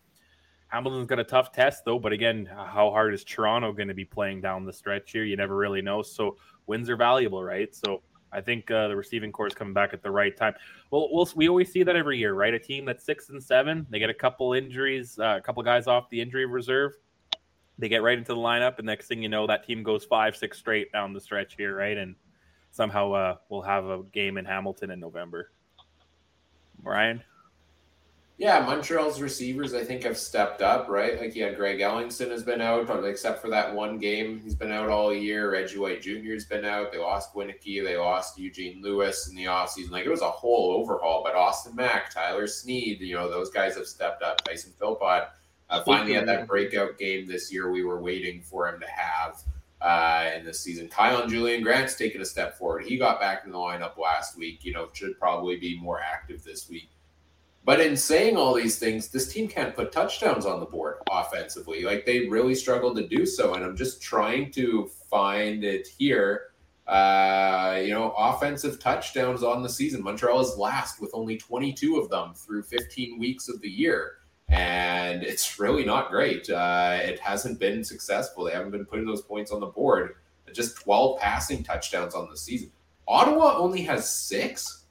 Hamilton's got a tough test though, but again, how hard is Toronto going to be playing down the stretch here? You never really know. So wins are valuable, right? So I think uh, the receiving core is coming back at the right time. Well, we'll, we always see that every year, right? A team that's six and seven, they get a couple injuries, uh, a couple guys off the injury reserve. They get right into the lineup, and next thing you know, that team goes five, six straight down the stretch here, right? And somehow uh, we'll have a game in Hamilton in November. Ryan? Yeah, Montreal's receivers, I think, have stepped up, right? Like, yeah, Greg Ellingson has been out, except for that one game. He's been out all year. Reggie White Jr. has been out. They lost Wieneke. They lost Eugene Lewis in the offseason. Like, it was a whole overhaul. But Austin Mack, Tyler Snead, you know, those guys have stepped up. Tyson Philpot uh, finally had that breakout game this year we were waiting for him to have uh, in this season. Kaion Julien-Grant's taken a step forward. He got back in the lineup last week. You know, should probably be more active this week. But in saying all these things, this team can't put touchdowns on the board offensively. Like they really struggled to do so. And I'm just trying to find it here. Uh, you know, offensive touchdowns on the season. Montreal is last with only 22 of them through 15 weeks of the year. And it's really not great. Uh, it hasn't been successful. They haven't been putting those points on the board. Just 12 passing touchdowns on the season. Ottawa only has six.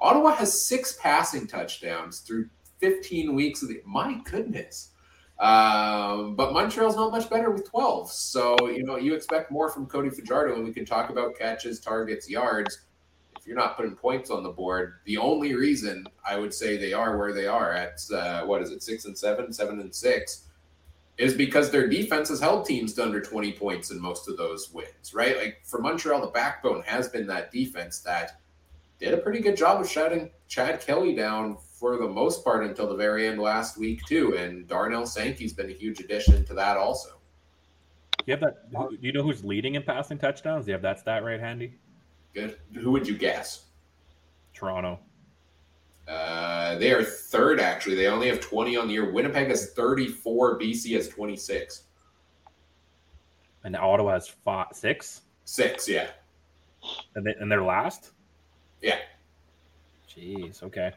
Ottawa has six passing touchdowns through 15 weeks of the. My goodness. Um, but Montreal's not much better with 12. So, you know, you expect more from Cody Fajardo, and we can talk about catches, targets, yards. You're not putting points on the board, the only reason I would say they are where they are at, uh, what is it, six and seven, seven and six, is because their defense has held teams to under 20 points in most of those wins, right? Like for Montreal, the backbone has been that defense that did a pretty good job of shutting Chad Kelly down for the most part until the very end last week too. And Darnell Sankey's been a huge addition to that also. You have that? Do you know who's leading in passing touchdowns? Do you have that stat right handy? Good. Who would you guess? Toronto. Uh, they are third, actually. They only have 20 on the year. Winnipeg has 34. BC has 26. And Ottawa has five, six? Six, yeah. And, they, and they're last? Yeah. Jeez, okay.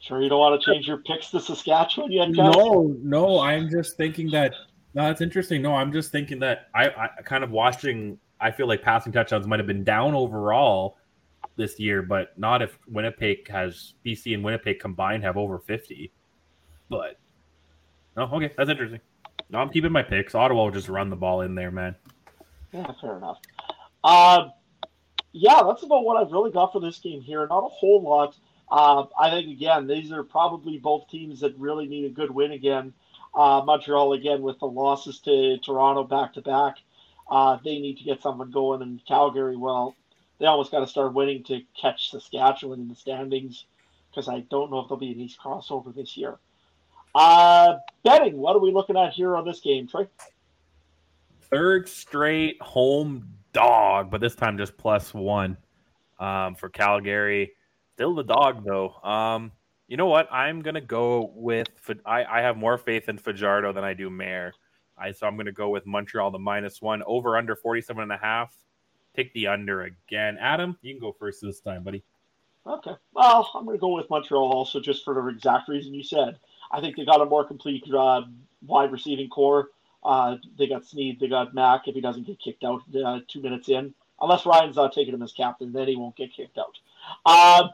Sure, you don't want to change your picks to Saskatchewan yet, guys? No, no. I'm just thinking that. No, that's interesting. No, I'm just thinking that I, I kind of watching. I feel like passing touchdowns might have been down overall this year, but not if Winnipeg has BC and Winnipeg combined have over 50. But no, okay, that's interesting. No, I'm keeping my picks. Ottawa will just run the ball in there, man. Yeah, fair enough. Uh, yeah, that's about what I've really got for this game here. Not a whole lot. Uh, I think again, these are probably both teams that really need a good win again. Uh, Montreal again with the losses to Toronto back to back. Uh, they need to get something going, and Calgary, well, they almost got to start winning to catch Saskatchewan in the standings because I don't know if there'll be an East crossover this year. Uh, betting, what are we looking at here on this game, Trey? Third straight home dog, but this time just plus one um, for Calgary. Still the dog though. Um, you know what? I'm gonna go with. I, I have more faith in Fajardo than I do Maier. I so I'm gonna go with Montreal the minus one over under 47 and a half. Take the under again. Adam, you can go first this time, buddy. Okay. Well, I'm going to go with Montreal also just for the exact reason you said. I think they got a more complete uh, wide receiving core. Uh, they got Snead, they got Mack if he doesn't get kicked out uh, two minutes in. Unless Ryan's not taking him as captain, then he won't get kicked out. Uh,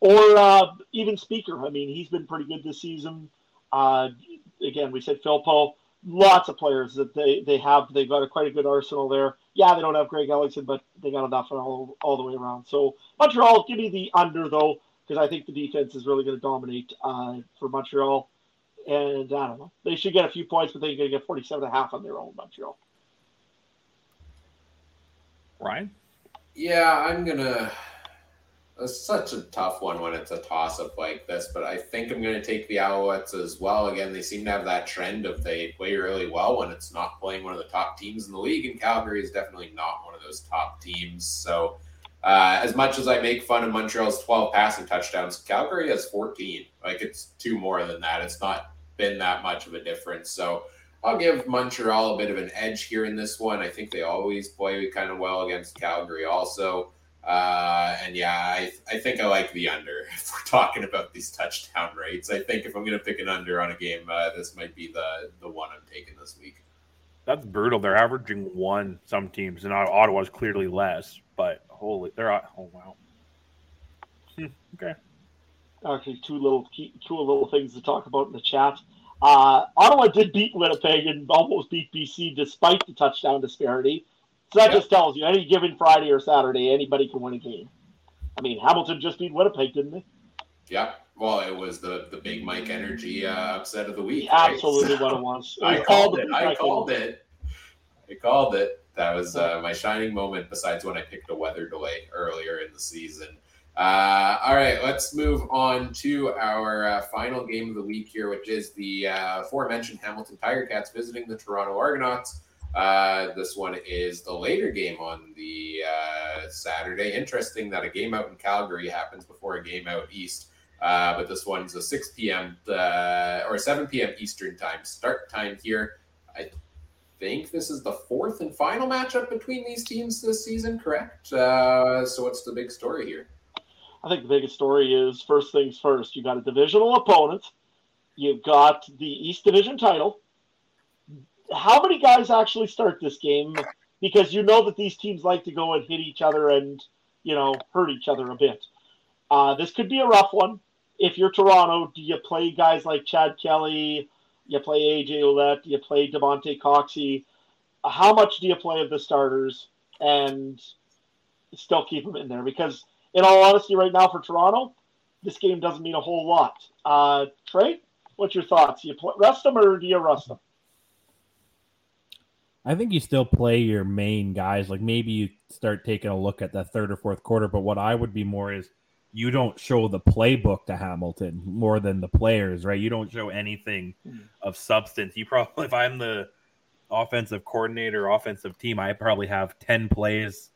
or uh, even Spieker. I mean, he's been pretty good this season. Uh, again, we said Philpot. Lots of players that they, they have. They've got a quite a good arsenal there. Yeah, they don't have Greg Ellingson, but they got enough all, all the way around. So Montreal, give me the under though, because I think the defense is really going to dominate uh, for Montreal. And I don't know, they should get a few points, but they're going to get 47 and a half on their own, Montreal. Ryan? Yeah, I'm gonna. It's such a tough one when it's a toss up like this, but I think I'm going to take the Alouettes as well. Again, they seem to have that trend of they play really well when it's not playing one of the top teams in the league, and Calgary is definitely not one of those top teams. So, uh, as much as I make fun of Montreal's 12 passing touchdowns, Calgary has 14. Like it's two more than that. It's not been that much of a difference. So, I'll give Montreal a bit of an edge here in this one. I think they always play kind of well against Calgary, also. Uh, and yeah, I, I think I like the under if we're talking about these touchdown rates. I think if I'm going to pick an under on a game, uh, this might be the, the one I'm taking this week. That's brutal. They're averaging one, some teams, and Ottawa's clearly less, but holy, they're, oh, wow. Hmm, okay. Actually, two little two little things to talk about in the chat. Uh, Ottawa did beat Winnipeg and almost beat BC despite the touchdown disparity. So that just tells you any given Friday or Saturday, anybody can win a game. I mean, Hamilton just beat Winnipeg, didn't they? Yeah. Well, it was the the Big Mike Energy uh, upset of the week. Right? Absolutely, so, what it was. I called it. I called it. I called it. That was uh, my shining moment. Besides when I picked a weather delay earlier in the season. Uh, all right, let's move on to our uh, final game of the week here, which is the uh, aforementioned Hamilton Tiger Cats visiting the Toronto Argonauts. Uh, this one is the later game on the uh, Saturday. Interesting that a game out in Calgary happens before a game out east. Uh, but this one's a 6 p.m. Uh, or 7 p.m. Eastern time start time here. I think this is the fourth and final matchup between these teams this season, correct? Uh, so, what's the big story here? I think the biggest story is first things first. You got a divisional opponent. You've got the East Division title how many guys actually start this game? Because you know that these teams like to go and hit each other and you know hurt each other a bit. Uh, this could be a rough one. If you're Toronto, do you play guys like Chad Kelly? You play AJ Ouellette? You play Damonte Coxie? How much do you play of the starters and still keep them in there? Because in all honesty, right now for Toronto, this game doesn't mean a whole lot. Uh, Trey, what's your thoughts? You rest them or do you rest them? I think you still play your main guys. Like maybe you start taking a look at the third or fourth quarter. But what I would be more is you don't show the playbook to Hamilton more than the players, right? You don't show anything mm-hmm. of substance. You probably, if I'm the offensive coordinator, offensive team, I probably have 10 plays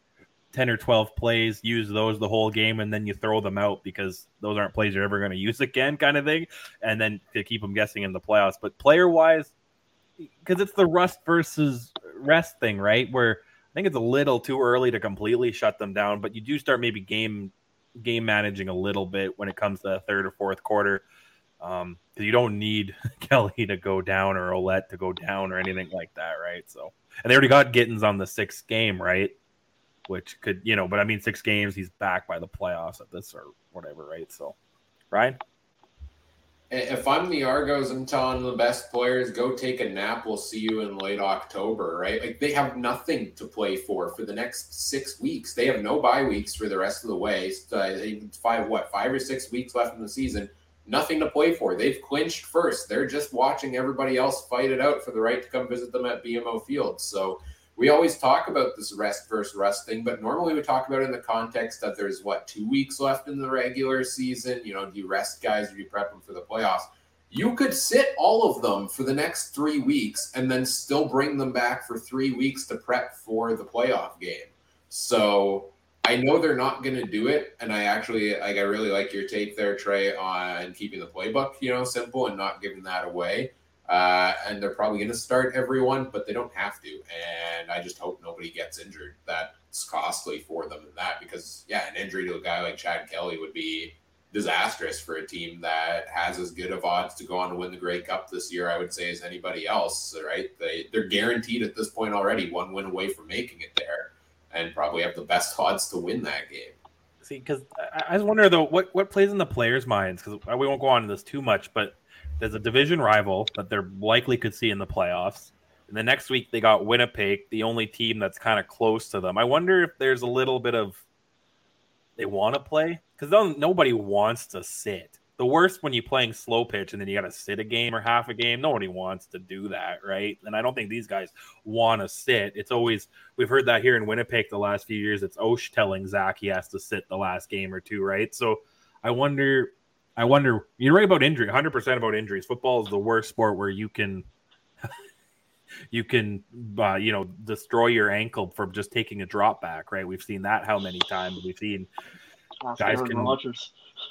10 or 12 plays, use those the whole game, and then you throw them out because those aren't plays you're ever going to use again, kind of thing. And then to keep them guessing in the playoffs. But player wise, because it's the rust versus rest thing, right? Where I think it's a little too early to completely shut them down, but you do start maybe game game managing a little bit when it comes to the third or fourth quarter. Um, you don't need Kelly to go down or Ouellette to go down or anything like that, right? So, and they already got Gittens on the sixth game, right? Which could, you know, but I mean, six games, he's back by the playoffs at this or whatever, right? So, Ryan if I'm the Argos, I'm telling the best players, go take a nap. We'll see you in late October, right? Like they have nothing to play for for the next six weeks. They have no bye weeks for the rest of the way. Uh, five, what, five or six weeks left in the season. Nothing to play for. They've clinched first. They're just watching everybody else fight it out for the right to come visit them at BMO Field. So we always talk about this rest versus rust thing, but normally we talk about it in the context that there's what two weeks left in the regular season. You know, do you rest guys or do you prep them for the playoffs? You could sit all of them for the next three weeks and then still bring them back for three weeks to prep for the playoff game. So I know they're not going to do it, and I actually like. I really like your take there, Trey, on keeping the playbook, you know, simple and not giving that away. Uh, and they're probably going to start everyone, but they don't have to. And I just hope nobody gets injured. That's costly for them in that because, yeah, an injury to a guy like Chad Kelly would be disastrous for a team that has as good of odds to go on to win the Grey Cup this year, I would say, as anybody else, right? They, they're guaranteed at this point already one win away from making it there and probably have the best odds to win that game. See, because I, I was wondering, though, what, what plays in the players' minds? Because we won't go on to this too much, but there's a division rival that they're likely could see in the playoffs. And the next week they got Winnipeg, the only team that's kind of close to them. I wonder if there's a little bit of they want to play because nobody wants to sit. The worst when you're playing slow pitch and then you got to sit a game or half a game. Nobody wants to do that, right? And I don't think these guys want to sit. It's always we've heard that here in Winnipeg the last few years. It's Osh telling Zach he has to sit the last game or two, right? So I wonder I wonder. You're right about injury. 100 percent about injuries. Football is the worst sport where you can, you can, uh, you know, destroy your ankle from just taking a drop back. Right? We've seen that how many times? We've seen guys can.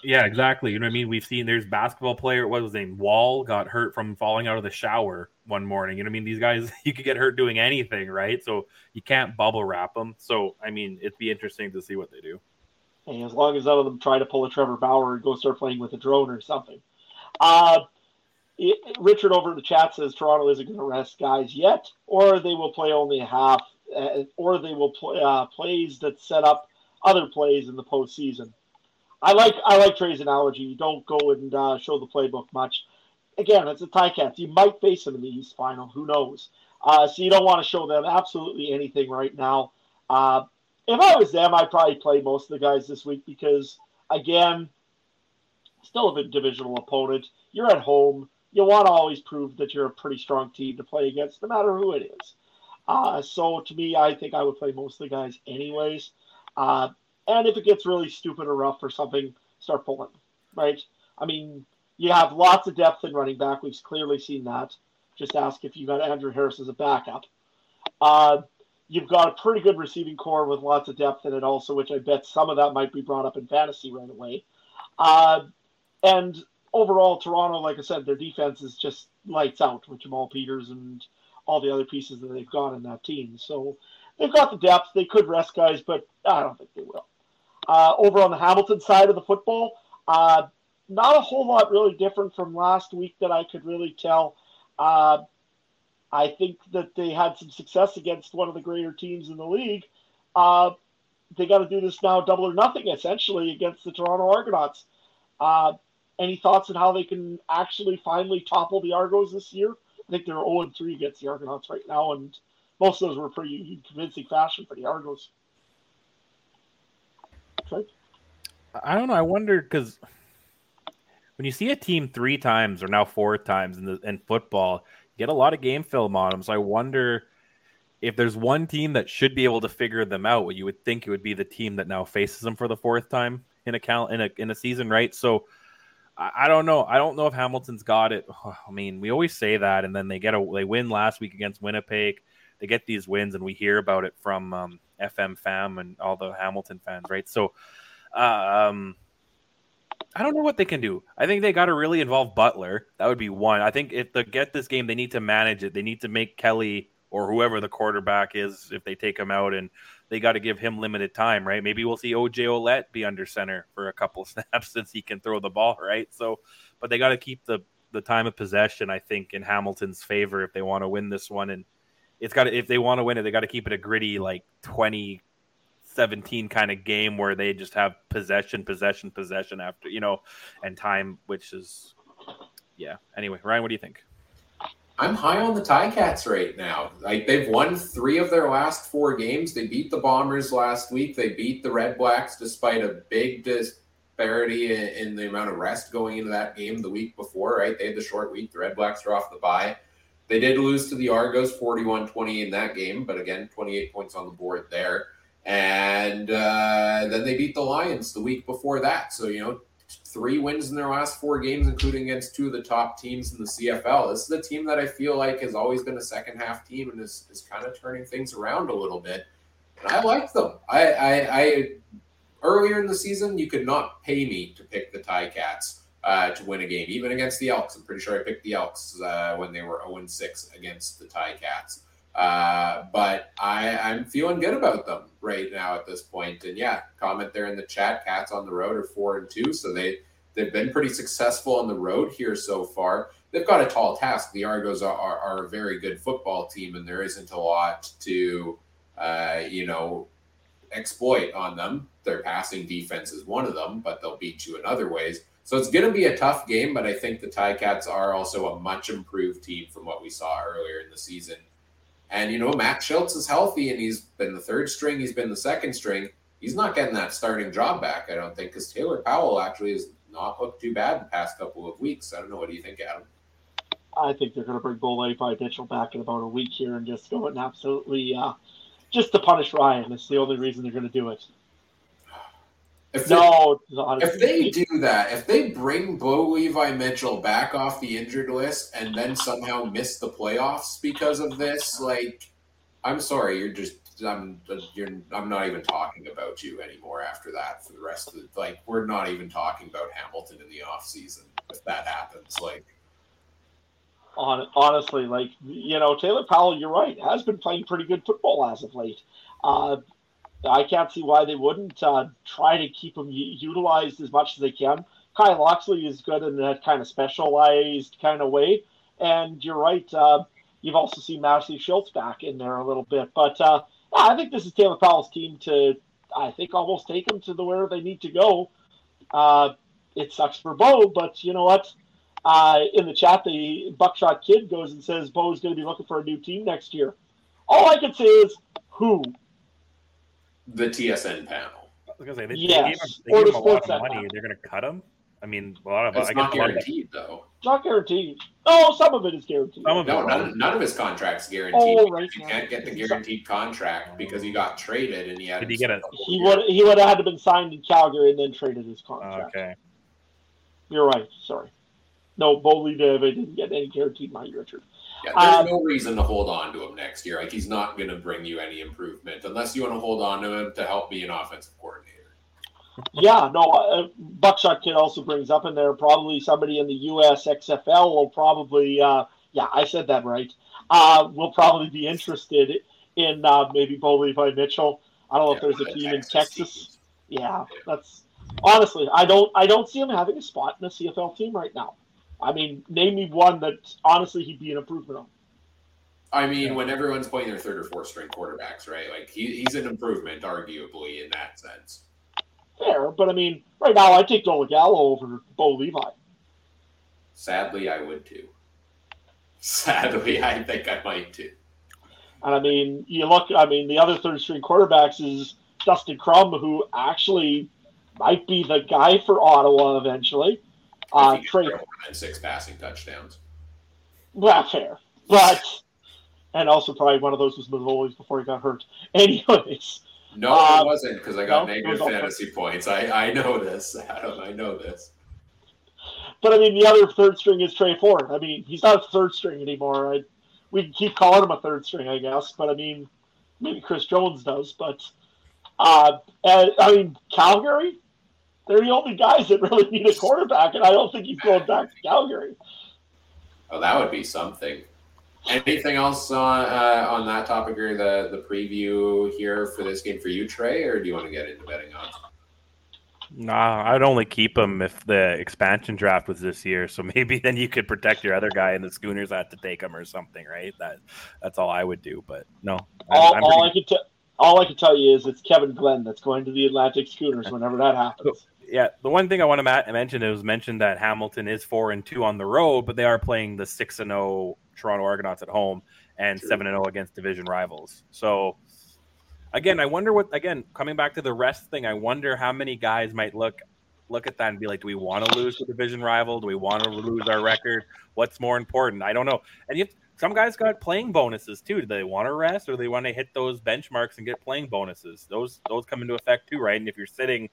Yeah, exactly. You know what I mean? We've seen there's basketball player. What was his name? Wall got hurt from falling out of the shower one morning. You know what I mean? These guys, you could get hurt doing anything, right? So you can't bubble wrap them. So I mean, it'd be interesting to see what they do. And as long as none of them try to pull a Trevor Bauer and go start playing with a drone or something. Uh, it, Richard over in the chat says Toronto isn't going to rest guys yet, or they will play only half, uh, or they will play uh, plays that set up other plays in the postseason. I like I like Trey's analogy. You don't go and uh, show the playbook much. Again, it's a Ticats. You might face them in the East Final. Who knows? Uh, so you don't want to show them absolutely anything right now. Uh, if I was them, I'd probably play most of the guys this week because, again, still a divisional opponent. You're at home. You want to always prove that you're a pretty strong team to play against, no matter who it is. Uh, so to me, I think I would play most of the guys anyways. Uh, and if it gets really stupid or rough or something, start pulling, right? I mean, you have lots of depth in running back. We've clearly seen that. Just ask if you got Andrew Harris as a backup. Uh, You've got a pretty good receiving core with lots of depth in it, also, which I bet some of that might be brought up in fantasy right away. Uh, and overall, Toronto, like I said, their defense is just lights out with Jamal Peters and all the other pieces that they've got in that team. So they've got the depth. They could rest guys, but I don't think they will. Uh, over on the Hamilton side of the football, uh, not a whole lot really different from last week that I could really tell. Uh, I think that they had some success against one of the greater teams in the league. Uh, they got to do this now, double or nothing, essentially, against the Toronto Argonauts. Uh, any thoughts on how they can actually finally topple the Argos this year? I think they're 0 3 against the Argonauts right now, and most of those were pretty convincing fashion for the Argos. I don't know. I wonder because when you see a team three times or now four times in the in football, get a lot of game film on them. So I wonder if there's one team that should be able to figure them out. What you would think it would be the team that now faces them for the fourth time in a count in a in a season, right? So I, I don't know. I don't know if Hamilton's got it. I mean, we always say that, and then they get a they win last week against Winnipeg. They get these wins, and we hear about it from um, FM fam and all the Hamilton fans, right? So, um, I don't know what they can do. I think they got to really involve Butler. That would be one. I think if they get this game, they need to manage it. They need to make Kelly or whoever the quarterback is, if they take him out, and they got to give him limited time, right? Maybe we'll see OJ Ouellette be under center for a couple snaps since he can throw the ball, right? So, but they got to keep the the time of possession, I think, in Hamilton's favor if they want to win this one. And it's got to, if they want to win it, they got to keep it a gritty, like 20 17 kind of game where they just have possession, possession, possession after, you know, and time, which is, yeah. Anyway, Ryan, what do you think? I'm high on the Ticats right now. Like they've won three of their last four games. They beat the Bombers last week. They beat the Red Blacks despite a big disparity in, the amount of rest going into that game the week before, right? They had the short week. The Red Blacks are off the bye. They did lose to the Argos 41 20 in that game, but again, 28 points on the board there. And uh, then they beat the Lions the week before that. So, you know, three wins in their last four games, including against two of the top teams in the CFL. This is a team that I feel like has always been a second half team and is, is kind of turning things around a little bit. And I like them. I, I, I earlier in the season, you could not pay me to pick the Ticats uh, to win a game, even against the Elks. I'm pretty sure I picked the Elks uh, when they were 0 6 against the Ticats. Uh, but I, I'm feeling good about them right now at this point. And yeah, comment there in the chat. Cats on the road are four and two, so they they've been pretty successful on the road here so far. They've got a tall task. The Argos are, are, are a very good football team, and there isn't a lot to uh, you know exploit on them. Their passing defense is one of them, but they'll beat you in other ways. So it's going to be a tough game, but I think the Ticats are also a much improved team from what we saw earlier in the season. And you know, Matt Shiltz is healthy and he's been the third string, he's been the second string. He's not getting that starting job back, I don't think, because Taylor Powell actually has not looked too bad the past couple of weeks. I don't know. What do you think, Adam? I think they're going to bring Bo Levi Mitchell back in about a week here and just go and absolutely uh, just to punish Ryan. That's the only reason they're going to do it. If they, no, if they do that, if they bring Bo Levi Mitchell back off the injured list and then somehow miss the playoffs because of this, like, I'm sorry, you're just I'm you're I'm not even talking about you anymore after that for the rest of the like we're not even talking about Hamilton in the off season if that happens like. On honestly like you know Taylor Powell you're right has been playing pretty good football as of late. Uh, I can't see why they wouldn't uh, try to keep him utilized as much as they can. Kyle Locksley is good in that kind of specialized kind of way. And you're right. Uh, you've also seen Matthew Shiltz back in there a little bit. But uh, yeah, I think this is Taylor Powell's team to, I think, almost take them to the where they need to go. Uh, it sucks for Bo, but you know what? Uh, in the chat, the Buckshot Kid goes and says Bo's going to be looking for a new team next year. All I can say is, who? The TSN panel. I was gonna say they, yes. they gave him, they gave him a lot of money. Panel. They're gonna cut him. I mean, a lot of it's I not guaranteed though. Not guaranteed. Oh, some of it is guaranteed. Some of no, none, none, of his contracts guaranteed. Oh, right. You can't get the guaranteed contract because he got traded and he had. Did he get it? He would he would have had to been signed in Calgary and then traded his contract. Okay. You're right. Sorry. No, Bowley David didn't get any guaranteed money, Richard. Yeah, there's um, no reason to hold on to him next year. Like he's not going to bring you any improvement unless you want to hold on to him to help be an offensive coordinator. yeah, no. Uh, Buckshot Kid also brings up in there probably somebody in the U.S. XFL will probably. Uh, yeah, I said that right. Uh, will probably be interested in uh, maybe Bo Levi Mitchell. I don't know yeah, if there's a team Texas in Texas. Teams. Yeah, that's honestly, I don't. I don't see him having a spot in the CFL team right now. I mean, name me one that honestly he'd be an improvement on. I mean, when everyone's playing their third or fourth string quarterbacks, right? Like he, he's an improvement, arguably, in that sense. Fair, but I mean, right now I take Noah Gallo over Bo Levi. Sadly, I would too. Sadly, I think I might too. And I mean, you look. I mean, the other third string quarterbacks is Dustin Crum, who actually might be the guy for Ottawa eventually. Uh, Trey more than six passing touchdowns. Well, fair, but and also probably one of those was Mavolis before he got hurt. Anyways. No, um, it wasn't because I got no, negative fantasy points. I, I know this, Adam. I know this. But I mean, the other third string is Tre Ford. I mean, he's not a third string anymore. I, we can keep calling him a third string, I guess. But I mean, maybe Chris Jones does, but uh, and, I mean Calgary, they're the only guys that really need a quarterback, and I don't think he's going back to Calgary. Oh, that would be something. Anything else on uh, on that topic or the the preview here for this game for you, Trey, or do you want to get into betting odds? Nah, I'd only keep him if the expansion draft was this year. So maybe then you could protect your other guy, and the Schooners had to take him or something, right? That that's all I would do. But no, all, I'm, I'm all I could tell all I can tell you is it's Kevin Glenn that's going to the Atlantic Schooners whenever that happens. Yeah, the one thing I want to mention is mentioned that Hamilton is four and two on the road, but they are playing the six and zero oh Toronto Argonauts at home and seven and zero oh against division rivals. So again, I wonder what again coming back to the rest thing. I wonder how many guys might look look at that and be like, do we want to lose the division rival? Do we want to lose our record? What's more important? I don't know. And you some guys got playing bonuses too. Do they want to rest or do they want to hit those benchmarks and get playing bonuses? Those those come into effect too, right? And if you're sitting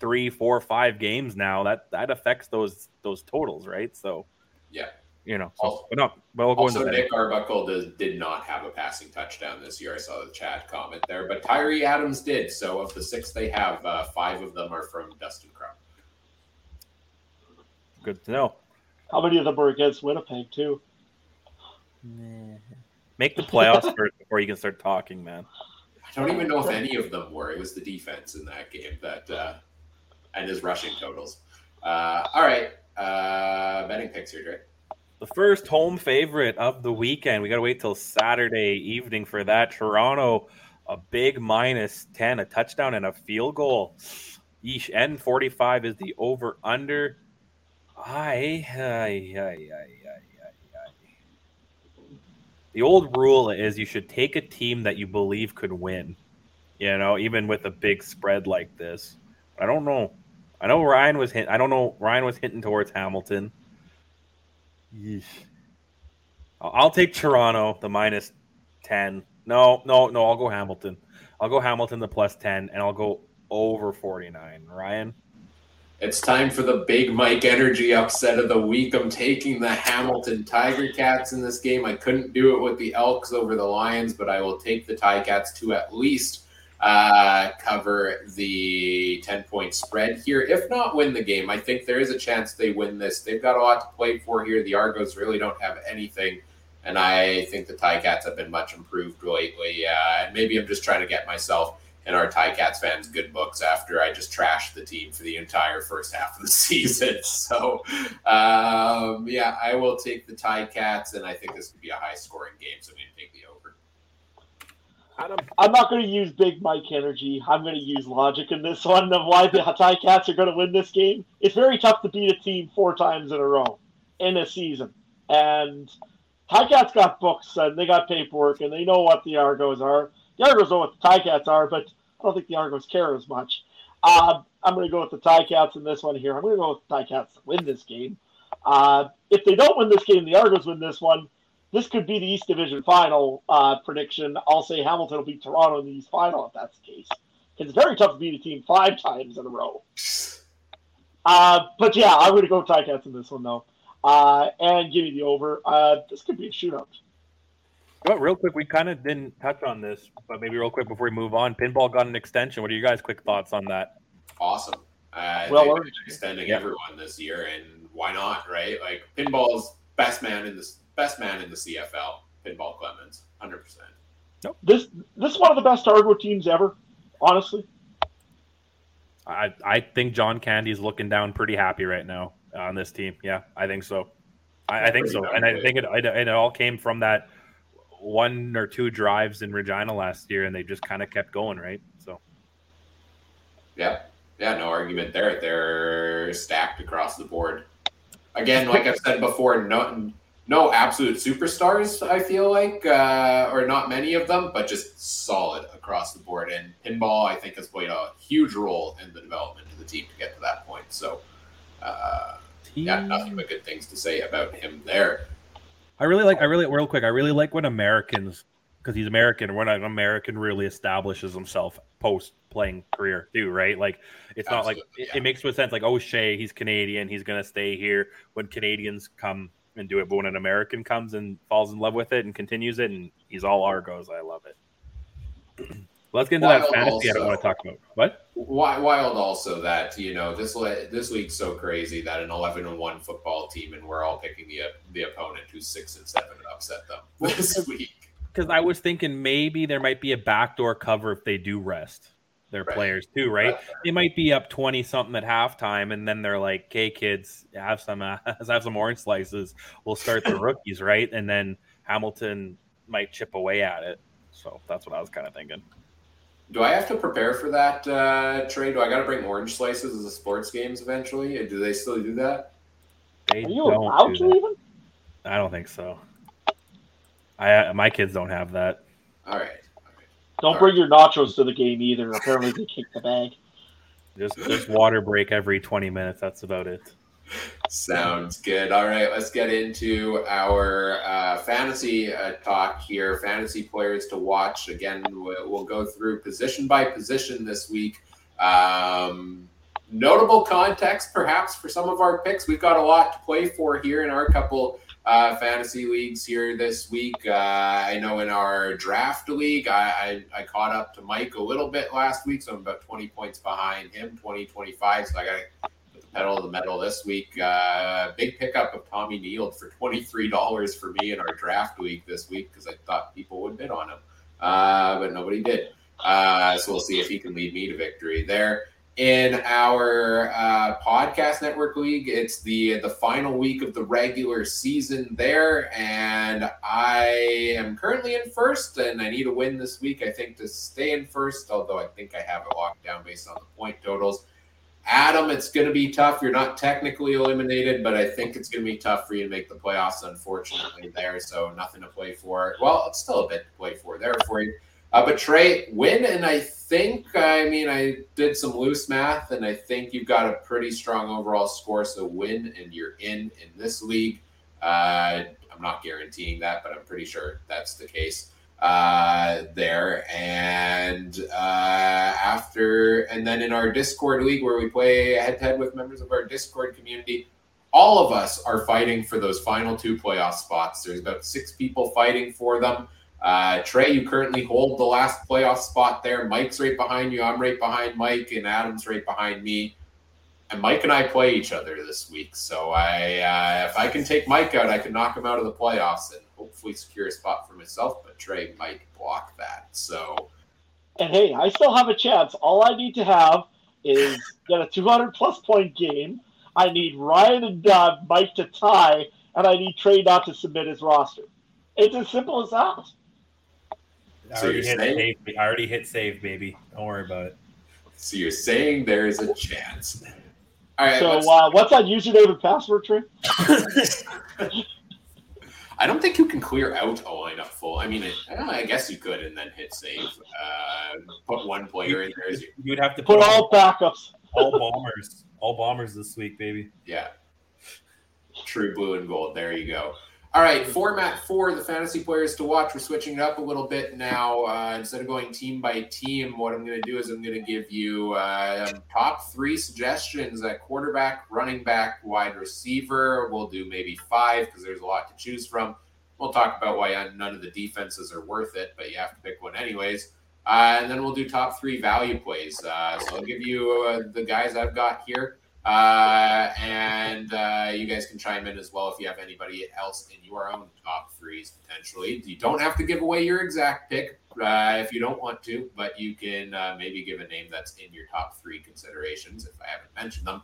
three, four, five games now, that that affects those those totals, right? So yeah, you know. So, also, but no, but we'll go also, into Nick Arbuckle does, did not have a passing touchdown this year. I saw the chat comment there, but Tyrie Adams did. So of the six they have, uh, five of them are from Dustin Crum. Good to know. How many of them were against Winnipeg too? Make the playoffs first before you can start talking, man. I don't even know if any of them were. It was the defense in that game that uh, and his rushing totals. Uh, all right, uh, betting picks here, Drake. The first home favorite of the weekend. We got to wait till Saturday evening for that. Toronto, a big minus 10, a touchdown and a field goal. Yeesh. N45 is the over under. I, I, I, I, the old rule is you should take a team that you believe could win. You know, even with a big spread like this. I don't know. I know Ryan was hit. I don't know. Ryan was hinting towards Hamilton. Yeesh. I'll take Toronto the minus ten. No, no, no. I'll go Hamilton. I'll go Hamilton the plus ten, and I'll go over forty nine. Ryan. It's time for the big Mike energy upset of the week. I'm taking the Hamilton Tiger Cats in this game. I couldn't do it with the Elks over the Lions, but I will take the Tiger Cats to at least uh, cover the 10 point spread here. If not win the game, I think there is a chance they win this. They've got a lot to play for here. The Argos really don't have anything. And I think the Cats have been much improved lately. Uh, and maybe I'm just trying to get myself and our Cats fans good books after I just trashed the team for the entire first half of the season. So, um, yeah, I will take the Cats, and I think this could be a high scoring game. So I'm going to take the. I'm not going to use big Mike energy. I'm going to use logic in this one of why the Cats are going to win this game. It's very tough to beat a team four times in a row in a season. And Cats got books and they got paperwork and they know what the Argos are. The Argos know what the Cats are, but I don't think the Argos care as much. Uh, I'm going to go with the Cats in this one here. I'm going to go with the Cats to win this game. Uh, if they don't win this game, the Argos win this one. This could be the East Division final uh, prediction. I'll say Hamilton will beat Toronto in the East final if that's the case. Cause it's very tough to beat a team five times in a row. Uh, but yeah, I'm going to go Cats in this one though, uh, and give me the over. Uh, this could be a shootout. Well, real quick, we kind of didn't touch on this, but maybe real quick before we move on, pinball got an extension. What are you guys' quick thoughts on that? Awesome. Uh, well, we're extending yeah. everyone this year, and why not? Right? Like pinball's best man in the best man in the CFL. Pinball Clemons, hundred percent. Nope. This this is one of the best Argo teams ever, honestly. I I think John Candy's looking down pretty happy right now uh, on this team. Yeah, I think so. I, I think so, and I think it, it, it all came from that one or two drives in Regina last year, and they just kind of kept going, right? So, yeah, yeah, no argument there. They're stacked across the board. Again, like I've said before, no, no absolute superstars. I feel like, uh, or not many of them, but just solid across the board. And pinball, I think, has played a huge role in the development of the team to get to that point. So, uh, yeah, nothing but good things to say about him there. I really like. I really real quick. I really like when Americans, because he's American, when an American really establishes himself post playing career too, right? Like it's Absolutely, not like yeah. it, it, makes sense. Like oh, Shea, he's Canadian, he's gonna stay here. When Canadians come and do it, but when an American comes and falls in love with it and continues it, and he's all Argos, I love it. Let's get into Wild that fantasy. Also, I don't want to talk about what. Wild also that you know this this week's so crazy that an eleven and one football team and we're all picking the the opponent who's six and seven and upset them this week. Because I was thinking maybe there might be a backdoor cover if they do rest their right. players too, right? right? They might be up twenty something at halftime, and then they're like, "Okay, kids, have some uh, have some orange slices. We'll start the rookies, right?" And then Hamilton might chip away at it. So that's what I was kind of thinking. Do I have to prepare for that uh, trade? Do I got to bring orange slices as the sports games eventually? Do they still do that? They Are you allowed to even? I don't think so. I my kids don't have that. All right. Don't All bring right. your nachos to the game either. Apparently, they kick the bag. Just just water break every twenty minutes. That's about it. Sounds good. All right, let's get into our uh, fantasy uh, talk here. Fantasy players to watch. Again, we'll, we'll go through position by position this week. Um, notable context, perhaps, for some of our picks. We've got a lot to play for here in our couple uh, fantasy leagues here this week. Uh, I know in our draft league, I, I, I, caught up to Mike a little bit last week, so I'm about 20 points behind him, 20, 25. So I got to put the pedal to the metal this week. Uh, big pickup of Tommy Nield for $23 for me in our draft league this week because I thought people would bid on him, uh, but nobody did. Uh, so we'll see if he can lead me to victory there in our uh, podcast network league. It's the the final week of the regular season there, and I am currently in first, and I need a win this week. I think to stay in first, although I think I have it locked down based on the point totals. Adam, it's going to be tough. You're not technically eliminated, but I think it's going to be tough for you to make the playoffs. Unfortunately, there, so nothing to play for. Well, it's still a bit to play for there for you. Uh, but Trey, win, and I think, I mean, I did some loose math, and I think you've got a pretty strong overall score. So win, and you're in in this league. Uh, I'm not guaranteeing that, but I'm pretty sure that's the case uh, there. And uh, after, and then in our Discord league where we play head to head with members of our Discord community, all of us are fighting for those final two playoff spots. There's about six people fighting for them. Uh, Trey, you currently hold the last playoff spot there. Mike's right behind you. I'm right behind Mike, and Adam's right behind me. And Mike and I play each other this week. So I, uh, if I can take Mike out, I can knock him out of the playoffs and hopefully secure a spot for myself. But Trey might block that. So, and hey, I still have a chance. All I need to have is get a 200 plus point game. I need Ryan and uh, Mike to tie, and I need Trey not to submit his roster. It's as simple as that. I already, hit saying, save, I already hit save, baby. Don't worry about it. So you're saying there is a chance. All right. So uh, what's that username and password, Trey? I don't think you can clear out a lineup full. I mean, it, I, I, guess you could, and then hit save. Uh, put one player in there. You, would have to put, put all backups. All bombers. all bombers this week, baby. Yeah. True blue and gold. There you go. All right, format for the fantasy players to watch. We're switching it up a little bit now. Uh, instead of going team by team, what I'm going to do is I'm going to give you uh, top three suggestions at quarterback, running back, wide receiver. We'll do maybe five because there's a lot to choose from. We'll talk about why none of the defenses are worth it, but you have to pick one anyways. Uh, and then we'll do top three value plays. Uh, so I'll give you uh, the guys I've got here. Uh, and uh, you guys can chime in as well if you have anybody else in your own top threes potentially. You don't have to give away your exact pick uh, if you don't want to, but you can uh, maybe give a name that's in your top three considerations if I haven't mentioned them.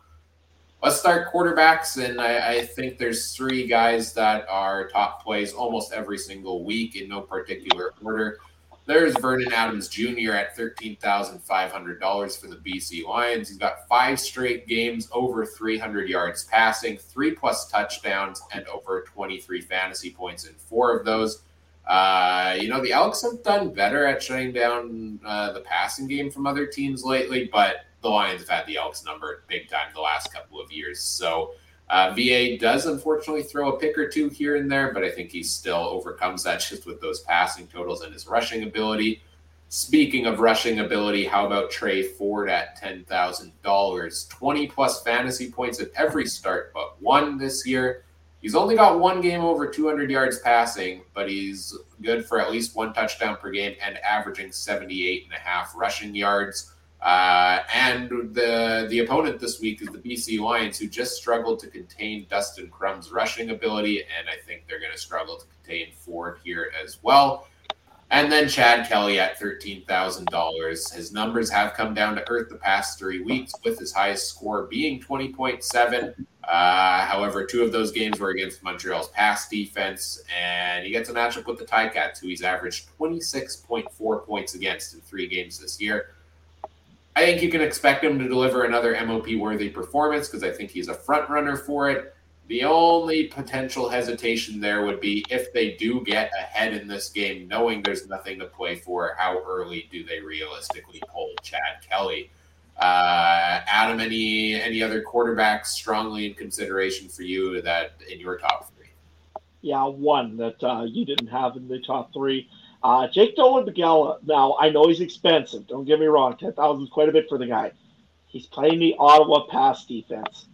Let's start quarterbacks, and I, I think there's three guys that are top plays almost every single week in no particular order. There's Vernon Adams Jr. at $13,500 for the BC Lions. He's got five straight games over 300 yards passing, three plus touchdowns, and over 23 fantasy points in four of those. Uh, you know, the Elks have done better at shutting down uh, the passing game from other teams lately, but the Lions have had the Elks number big time the last couple of years. So, uh, VA does unfortunately throw a pick or two here and there, but I think he still overcomes that just with those passing totals and his rushing ability. Speaking of rushing ability, how about Tre Ford at $10,000? 20 plus fantasy points at every start but one this year. He's only got one game over 200 yards passing, but he's good for at least one touchdown per game and averaging 78 and a half rushing yards. Uh, and the the opponent this week is the BC Lions, who just struggled to contain Dustin Crum's rushing ability, and I think they're going to struggle to contain Ford here as well. And then Chad Kelly at $13,000. His numbers have come down to earth the past three weeks, with his highest score being 20.7. Uh, however, two of those games were against Montreal's pass defense, and he gets a matchup with the Ticats, who he's averaged 26.4 points against in three games this year. I think you can expect him to deliver another MOP worthy performance because I think he's a front runner for it. The only potential hesitation there would be if they do get ahead in this game, knowing there's nothing to play for, how early do they realistically pull Chad Kelly? Uh, Adam, any any other quarterbacks strongly in consideration for you that in your top three? Yeah, one that uh, you didn't have in the top three. Uh, Jake Dolegala. Now I know he's expensive. Don't get me wrong. Ten thousand is quite a bit for the guy. He's playing the Ottawa pass defense.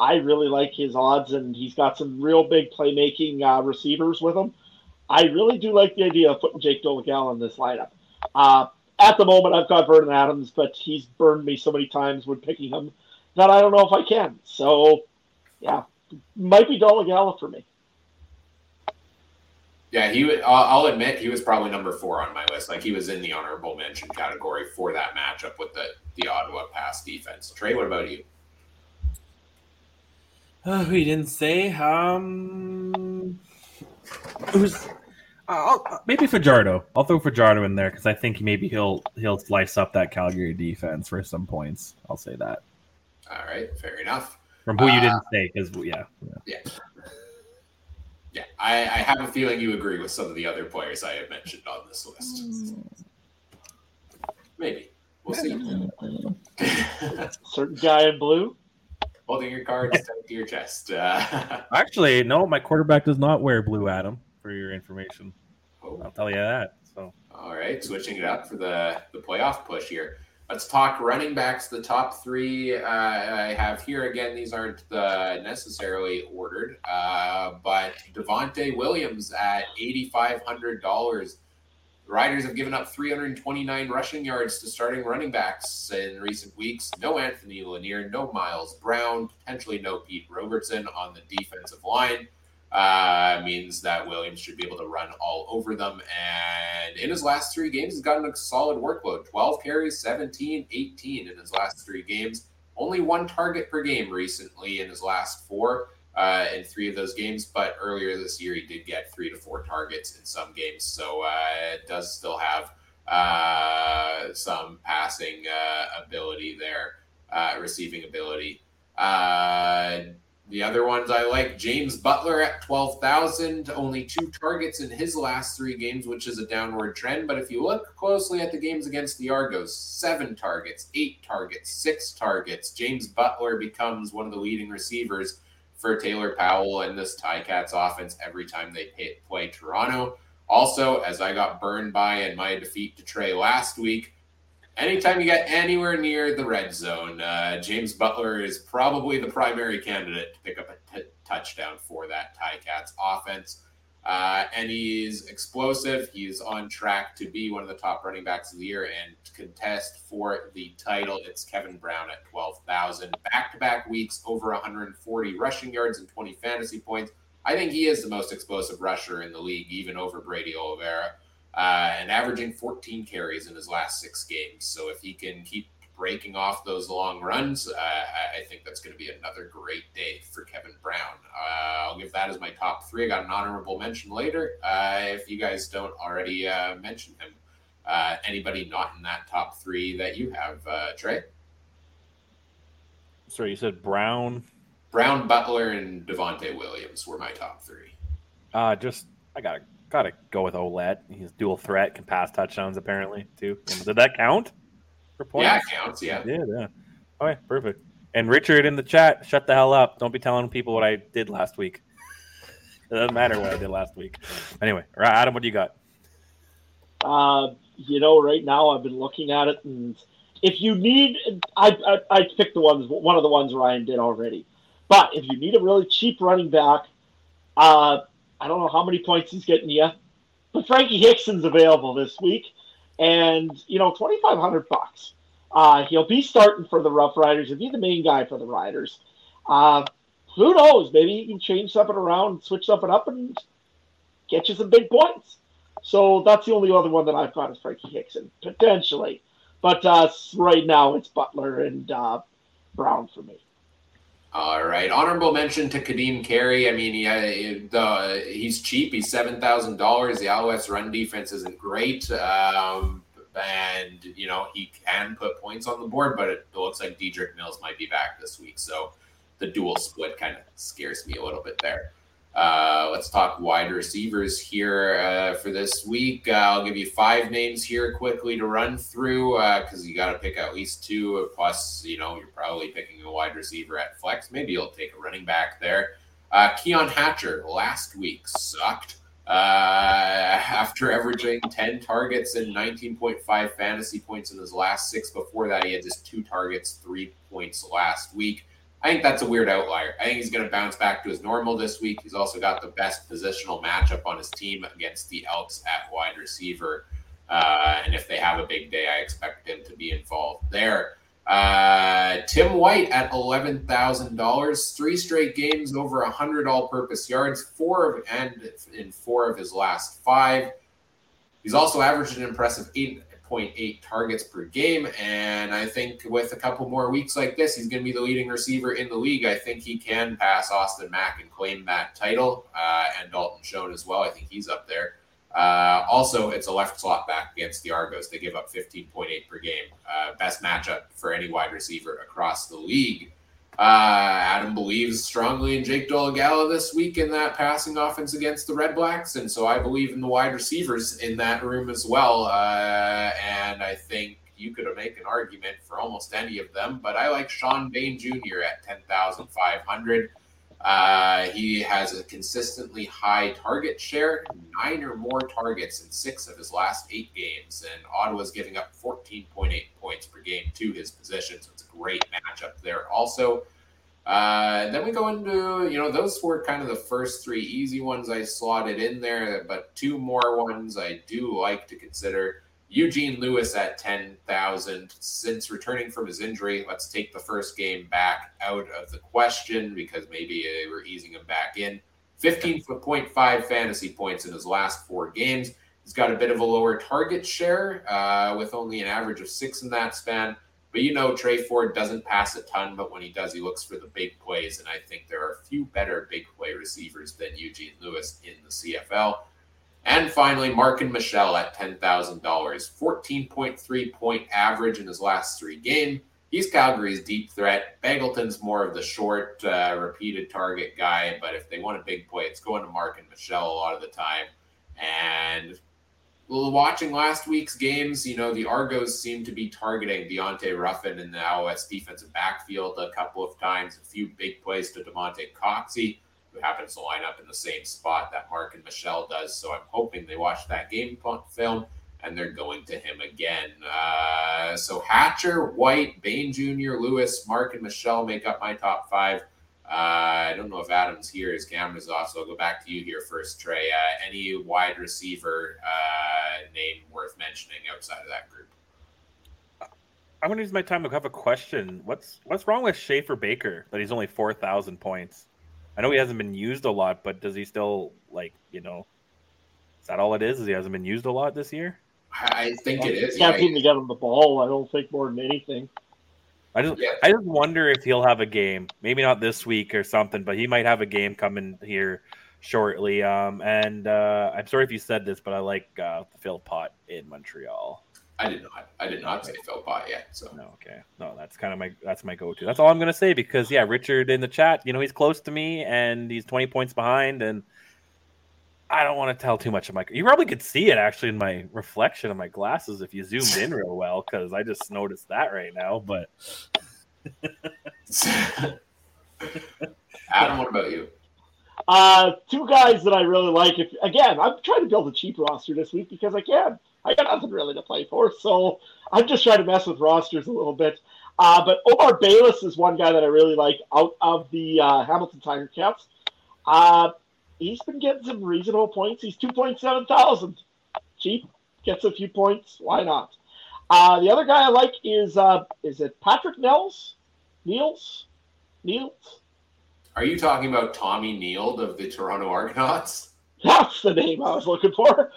I really like his odds, and he's got some real big playmaking uh, receivers with him. I really do like the idea of putting Jake Dolegala in this lineup. Uh, at the moment, I've got Vernon Adams, but he's burned me so many times when picking him that I don't know if I can. So, yeah, might be Dolegala for me. Yeah, he. Would I'll admit he was probably number four on my list. Like he was in the honorable mention category for that matchup with the the Ottawa pass defense. Trey, what about you? Uh, he didn't say. Um, uh, uh, maybe Fajardo. I'll throw Fajardo in there because I think maybe he'll he'll slice up that Calgary defense for some points. I'll say that. All right, fair enough. From who uh, you didn't say, because yeah, yeah, yeah. Yeah. I, I, have a feeling you agree with some of the other players I have mentioned on this list. Maybe we'll see. Certain guy in blue holding your cards tight to your chest. Uh, Actually, no, my quarterback does not wear blue, Adam. For your information, oh. I'll tell you that. So, all right, switching it up for the the playoff push here. Let's talk running backs. The top three uh, I have here again. These aren't the necessarily ordered, uh, but Devonte Williams at eighty five hundred dollars Riders have given up 329 rushing yards to starting running backs in recent weeks. No Anthony Lanier, no Miles Brown, potentially no Pete Robertson on the defensive line. Uh, means that Williams should be able to run all over them. And in his last three games, he's gotten a solid workload 12 carries, 17, 18 in his last three games. Only one target per game recently in his last four uh, in three of those games. But earlier this year, he did get three to four targets in some games. So uh, does still have uh, some passing uh, ability there, uh, receiving ability. The other ones I like James Butler at 12,000, only two targets in his last three games, which is a downward trend. But if you look closely at the games against the Argos, seven targets, eight targets, six targets. James Butler becomes one of the leading receivers for Taylor Powell and this Ticats offense every time they play Toronto. Also, as I got burned by in my defeat to Trey last week, anytime you get anywhere near the red zone, uh, James Butler is probably the primary candidate to pick up a t- touchdown for that Ticats offense. Uh, and he's explosive. He's on track to be one of the top running backs of the year and contest for the title. It's Kevin Brown at 12,000. Back to back weeks, over 140 rushing yards and 20 fantasy points. I think he is the most explosive rusher in the league, even over Brady Oliveira, uh, and averaging 14 carries in his last six games. So if he can keep breaking off those long runs, uh, I think that's going to be another great day for Kevin Brown. Uh, I'll give that as my top three. I got an honorable mention later. Uh, if you guys don't already uh, mention him, uh, anybody not in that top three that you have, uh, Trey? Sorry, you said Brown, Brown, Butler, and Devonte Williams were my top three. Uh, just I gotta gotta go with Ouellette. He's dual threat, can pass touchdowns apparently too. Did that count? for points? Yeah, it counts. Yeah. Yeah, yeah. Okay, perfect. And Richard in the chat, shut the hell up. Don't be telling people what I did last week. it doesn't matter what I did last week. Anyway, Adam, what do you got? Uh, you know, right now I've been looking at it, and if you need, I, I, I picked the ones, one of the ones Ryan did already. But if you need a really cheap running back, Uh, I don't know how many points he's getting yet, but Frankie Hickson's available this week, and you know, twenty five hundred bucks. Uh, he'll be starting for the Rough Riders. He'll be the main guy for the Riders. Uh, who knows? Maybe he can change something around, switch something up, and get you some big points. So that's the only other one that I've got is Frankie Hickson, potentially. But uh, right now it's Butler and uh, Brown for me. All right. Honorable mention to Ka'Deem Carey. I mean, he, he's cheap. He's $7,000. The Alouettes run defense isn't great. Um, and, you know, he can put points on the board, but it looks like Dedrick Mills might be back this week. So the dual split kind of scares me a little bit there. Uh, let's talk wide receivers here uh, for this week. Uh, I'll give you five names here quickly to run through because uh, you got to pick at least two. Plus, you know, you're probably picking a wide receiver at flex. Maybe you'll take a running back there. Uh, Keon Hatcher last week sucked uh, after averaging 10 targets and 19.5 fantasy points in his last six. Before that, he had just two targets, three points last week. I think that's a weird outlier. I think he's going to bounce back to his normal this week. He's also got the best positional matchup on his team against the Elks at wide receiver. Uh, and if they have a big day, I expect him to be involved there. Uh, Tim White at eleven thousand dollars, three straight games over hundred all-purpose yards, four of and in four of his last five. He's also averaged an impressive eight 0.8 targets per game. And I think with a couple more weeks like this, he's going to be the leading receiver in the league. I think he can pass Austin Mack and claim that title, uh, and Dalton Schoen as well. I think he's up there. Uh, also, it's a left slot back against the Argos. They give up 15.8 per game. Uh, best matchup for any wide receiver across the league. Uh, Adam believes strongly in Jake Dolegala this week in that passing offense against the Red Blacks, and so I believe in the wide receivers in that room as well. Uh, and I think you could make an argument for almost any of them, but I like Shawn Bane Jr. at ten thousand five hundred. Uh, he has a consistently high target share, nine or more targets in six of his last eight games, and Ottawa's giving up 14.8 points per game to his position, so it's a great matchup there. Also, uh, then we go into, you know, those were kind of the first three easy ones I slotted in there, but two more ones I do like to consider. Eugene Lewis at 10,000. Since returning from his injury, let's take the first game back out of the question because maybe we're easing him back in. 15.5 fantasy points in his last four games. He's got a bit of a lower target share uh, with only an average of six in that span. But you know, Tre Ford doesn't pass a ton, but when he does, he looks for the big plays. And I think there are a few better big play receivers than Eugene Lewis in the CFL. And finally, Marken Michel at $10,000, 14.3 point average in his last three games. He's Calgary's deep threat. Begelton's more of the short, uh, repeated target guy, but if they want a big play, it's going to Marken Michel a lot of the time. And watching last week's games, you know, the Argos seem to be targeting Dionte Ruffin in the Alouettes defensive backfield a couple of times, a few big plays to Damonte Coxie who happens to line up in the same spot that Marken Michel does. So I'm hoping they watch that game film and they're going to him again. Uh, so Hatcher, White, Bane Jr., Lewis, Marken Michel make up my top five. Uh, I don't know if Adam's here. His camera's off, so I'll go back to you here first, Trey. Uh, any wide receiver uh, name worth mentioning outside of that group? I'm going to use my time to have a question. What's what's wrong with Schaefer Baker that he's only four thousand points? I know he hasn't been used a lot, but does he still like you know? Is that all it is? Is he hasn't been used a lot this year? I think it is. Can't seem to get him the ball. I don't think more than anything. I just yeah. I just wonder if he'll have a game. Maybe not this week or something, but he might have a game coming here shortly. Um, and uh, I'm sorry if you said this, but I like uh, Philpot in Montreal. I did not. I did not say Philpot yet. So no, okay, no, that's kind of my that's my go-to. That's all I'm gonna say because yeah, Richard in the chat, you know, he's close to me and he's 20 points behind, and I don't want to tell too much of my. You probably could see it actually in my reflection of my glasses if you zoomed in real well because I just noticed that right now. But Adam, what about you? Uh, two guys that I really like. If again, I'm trying to build a cheap roster this week because I can. I got nothing really to play for, so I'm just trying to mess with rosters a little bit. Uh, but Omar Bayless is one guy that I really like out of the uh, Hamilton Tiger Cats. Uh, he's been getting some reasonable points. He's two point seven thousand, cheap, gets a few points. Why not? Uh, the other guy I like is uh, is it Patrick Nels? Niels? Niels? Are you talking about Tommy Nield of the Toronto Argonauts? That's the name I was looking for.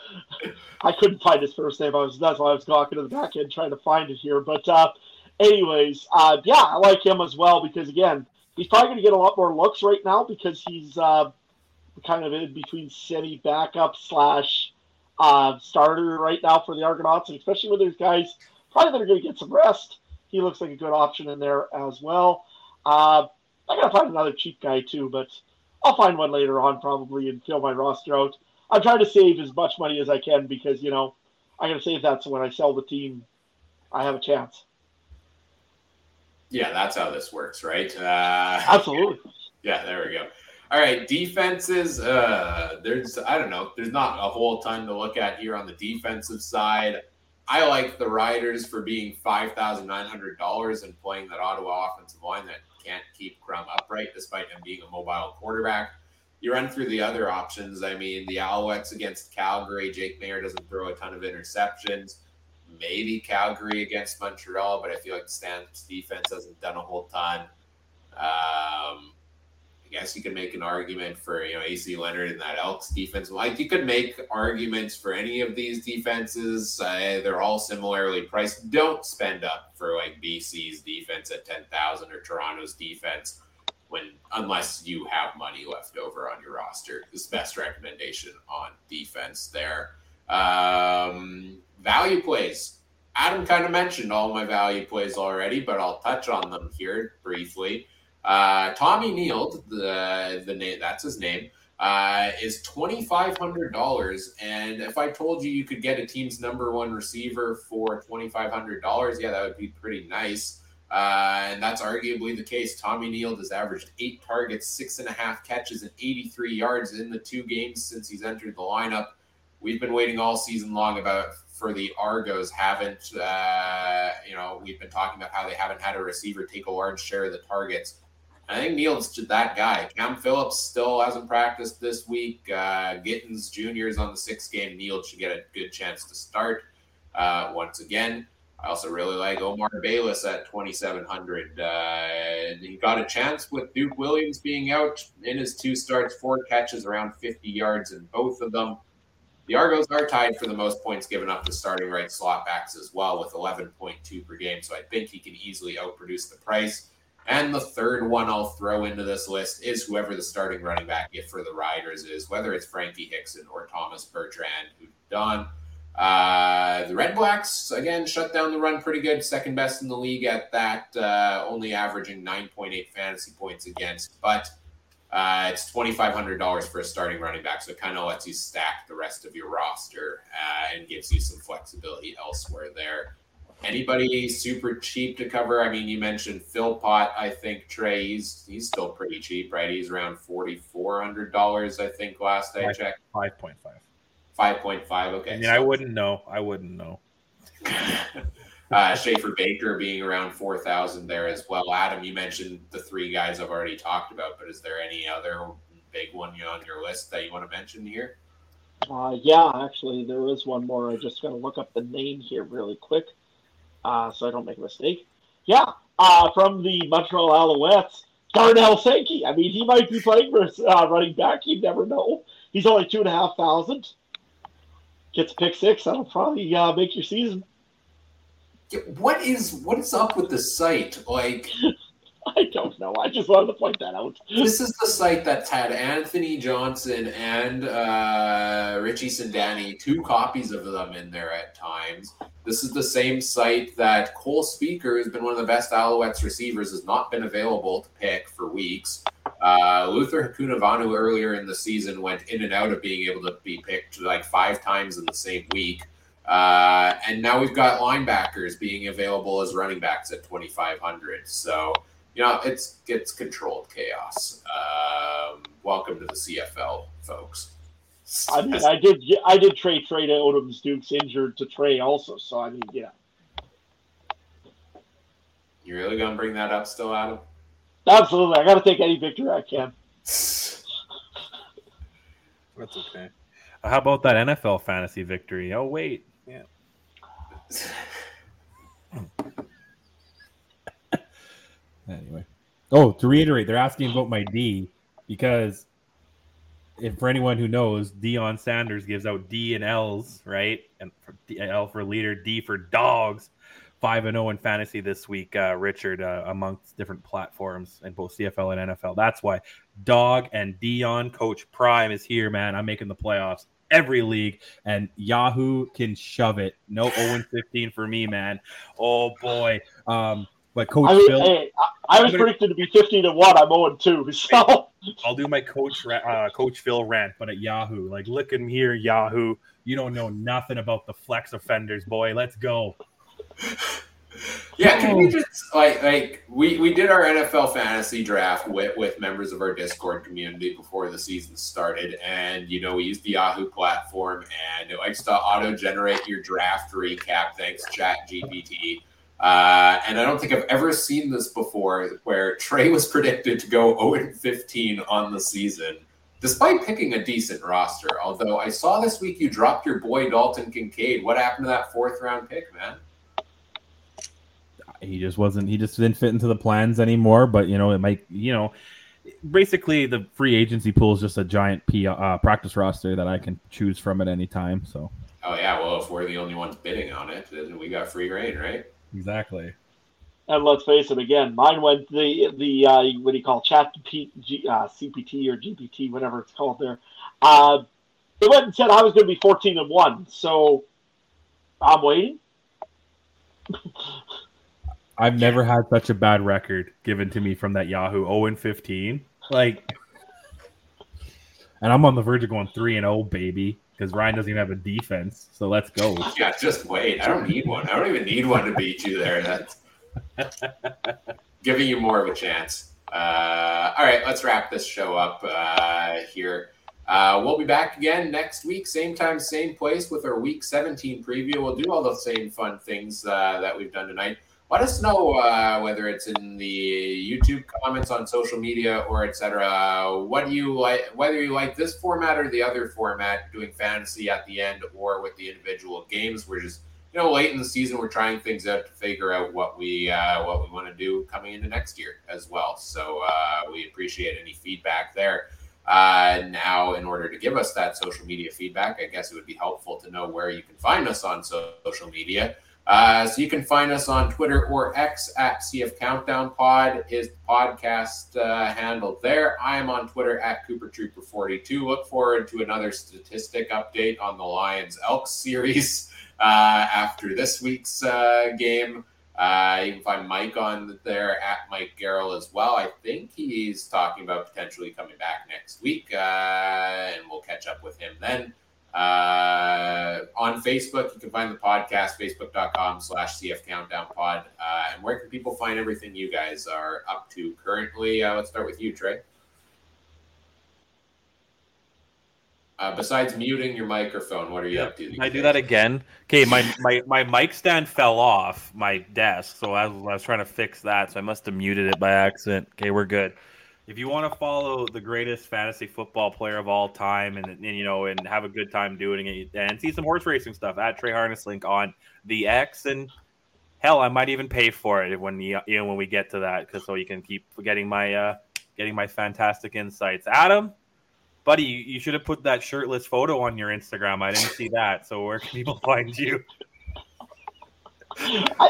I couldn't find his first name. I was that's why I was talking to the back end trying to find it here. But uh, anyways, uh, yeah, I like him as well because again, he's probably going to get a lot more looks right now because he's uh, kind of in between semi backup slash uh, starter right now for the Argonauts, and especially with those guys probably that are going to get some rest. He looks like a good option in there as well. Uh, I got to find another cheap guy too, but I'll find one later on probably and fill my roster out. I'm trying to save as much money as I can because you know I got to save that so when I sell the team, I have a chance. Yeah, that's how this works, right? Uh, Absolutely. Yeah, there we go. All right, defenses. Uh, there's I don't know. There's not a whole ton to look at here on the defensive side. I like the Riders for being five thousand nine hundred dollars and playing that Ottawa offensive line that can't keep Crum upright despite him being a mobile quarterback. You run through the other options. I mean, the Alouettes against Calgary. Jake Maier doesn't throw a ton of interceptions. Maybe Calgary against Montreal, but I feel like the Stamps defense hasn't done a whole ton. Um, I guess you could make an argument for you know AC Leonard and that Elks defense. Like you could make arguments for any of these defenses. Uh, they're all similarly priced. Don't spend up for like BC's defense at ten thousand or Toronto's defense when unless you have money left over on your roster. This best recommendation on defense there. Um, value plays. Adam kind of mentioned all my value plays already, but I'll touch on them here briefly. Uh, Tommy Nield, the the name that's his name, uh, is twenty five hundred dollars. And if I told you you could get a team's number one receiver for twenty five hundred dollars, yeah, that would be pretty nice. Uh, and that's arguably the case. Tommy Nield has averaged eight targets, six and a half catches, and 83 yards in the two games since he's entered the lineup. We've been waiting all season long about for the Argos haven't, uh, you know, we've been talking about how they haven't had a receiver take a large share of the targets. I think Nield's that guy. Cam Phillips still hasn't practiced this week. Uh, Gittens Jr. is on the sixth game. Nield should get a good chance to start uh, once again. I also really like Omar Bayless at 2,700. Uh, he got a chance with Duke Williams being out in his two starts, four catches, around 50 yards in both of them. The Argos are tied for the most points given up to starting right slot backs as well with 11.2 per game. So I think he can easily outproduce the price. And the third one I'll throw into this list is whoever the starting running back if for the Riders is, whether it's Frankie Hickson or Thomas Bertrand, who've done. Uh, the Red Blacks, again, shut down the run pretty good, second best in the league at that, uh, only averaging 9.8 fantasy points against. But uh, it's $2,500 for a starting running back, so it kind of lets you stack the rest of your roster uh, and gives you some flexibility elsewhere there. Anybody super cheap to cover? I mean, you mentioned Philpot. I think Trey. He's he's still pretty cheap, right? He's around forty four hundred dollars. I think last I checked. Five point five. Five point five. Okay. I mean, so. I wouldn't know. I wouldn't know. uh, Schaefer Baker being around four thousand there as well. Adam, you mentioned the three guys I've already talked about, but is there any other big one on your list that you want to mention here? Uh, yeah, actually, there is one more. I just got to look up the name here really quick uh, so I don't make a mistake. Yeah, uh, from the Montreal Alouettes, Darnell Sankey. I mean, he might be playing for uh, running back. You never know. He's only two and a half thousand. Gets pick six. That'll probably uh, make your season. What is what is up with the site? Like I don't know. I just wanted to point that out. This is the site that's had Anthony Johnson and uh, Richie Sindani, two copies of them in there at times. This is the same site that Cole Spieker, who's been one of the best Alouettes receivers, has not been available to pick for weeks. Uh, Luther Hakunavanhu earlier in the season went in and out of being able to be picked like five times in the same week. Uh, and now we've got linebackers being available as running backs at 2,500. So you know, it's it's controlled chaos. Um, welcome to the CFL, folks. I mean, I did I did trade trade Odom's Duke's injured to Trey also, so I mean, yeah. You really gonna bring that up still, Adam? Absolutely, I got to take any victory I can. That's okay. How about that NFL fantasy victory? Oh wait, yeah. anyway, oh, to reiterate, they're asking about my D because if for anyone who knows, Deion Sanders gives out D and L's, right? And for D, L for leader, D for dogs. Five and zero in fantasy this week, uh, Richard, uh, amongst different platforms in both CFL and NFL. That's why Dog and Deion, Coach Prime is here, man. I'm making the playoffs every league, and Yahoo can shove it. No 0 15 for me, man. Oh boy. Um, but Coach I mean, Phil, hey, I, I was gonna- predicted to be fifty to 1. I'm 0 2. So, I'll do my coach uh, Coach Phil rant, but at Yahoo. Like, look at me here, Yahoo. You don't know nothing about the flex offenders, boy. Let's go. Yeah, can we just like like we we did our NFL fantasy draft with with members of our Discord community before the season started, and you know we used the Yahoo platform, and it likes to auto generate your draft recap thanks Chat GPT. Uh, and I don't think I've ever seen this before, where Trey was predicted to go 0 15 on the season, despite picking a decent roster. Although I saw this week you dropped your boy Dalton Kincaid. What happened to that fourth round pick, man? he just wasn't. He just didn't fit into the plans anymore. But you know, it might. You know, basically the free agency pool is just a giant P, uh, practice roster that I can choose from at any time. So Oh yeah, well if we're the only ones bidding on it, then we got free reign, right? Exactly. and let's face it again, mine went the, the uh, what do you call chat P, G, uh, CPT or GPT, whatever it's called there. Uh, it went and said I was going to be 14 and 1. So, I'm waiting. I've never had such a bad record given to me from that Yahoo 0 and 15. Like, and I'm on the verge of going 3 and 0, baby, because Ryan doesn't even have a defense. So let's go. Yeah, just wait. I don't need one. I don't even need one to beat you there. That's giving you more of a chance. Uh, all right, let's wrap this show up uh, here. Uh, we'll be back again next week, same time, same place, with our Week 17 preview. We'll do all the same fun things uh, that we've done tonight. Let us know uh, whether it's in the YouTube comments on social media or etc. What do you like? Whether you like this format or the other format, doing fantasy at the end or with the individual games. We're just you know late in the season. We're trying things out to figure out what we uh, what we want to do coming into next year as well. So uh, we appreciate any feedback there. Uh, now, in order to give us that social media feedback, I guess it would be helpful to know where you can find us on so- social media. Uh, so you can find us on Twitter or X at CF Countdown Pod is the podcast uh, handle there. I am on Twitter at Cooper Trooper 42. Look forward to another statistic update on the Lions Elks series uh, after this week's uh, game. Uh, you can find Mike on there at Mike Garrell as well. I think he's talking about potentially coming back next week, uh, and we'll catch up with him then. Uh, on Facebook, you can find the podcast, facebook.com slash CF Countdown Pod. Uh, and where can people find everything you guys are up to currently? Uh, let's start with you, Trey. Uh, besides muting your microphone, what are you up to? Can I do that again? Okay, my, my, my mic stand fell off my desk, so I was, I was trying to fix that, so I must have muted it by accident. Okay, we're good. If you want to follow the greatest fantasy football player of all time, and, and you know, and have a good time doing it, and see some horse racing stuff at Trey Harness Link on the X, and hell, I might even pay for it when you, know when we get to that, because so you can keep getting my uh, getting my fantastic insights. Adam, buddy, you, you should have put that shirtless photo on your Instagram. I didn't see that. So where can people find you? I,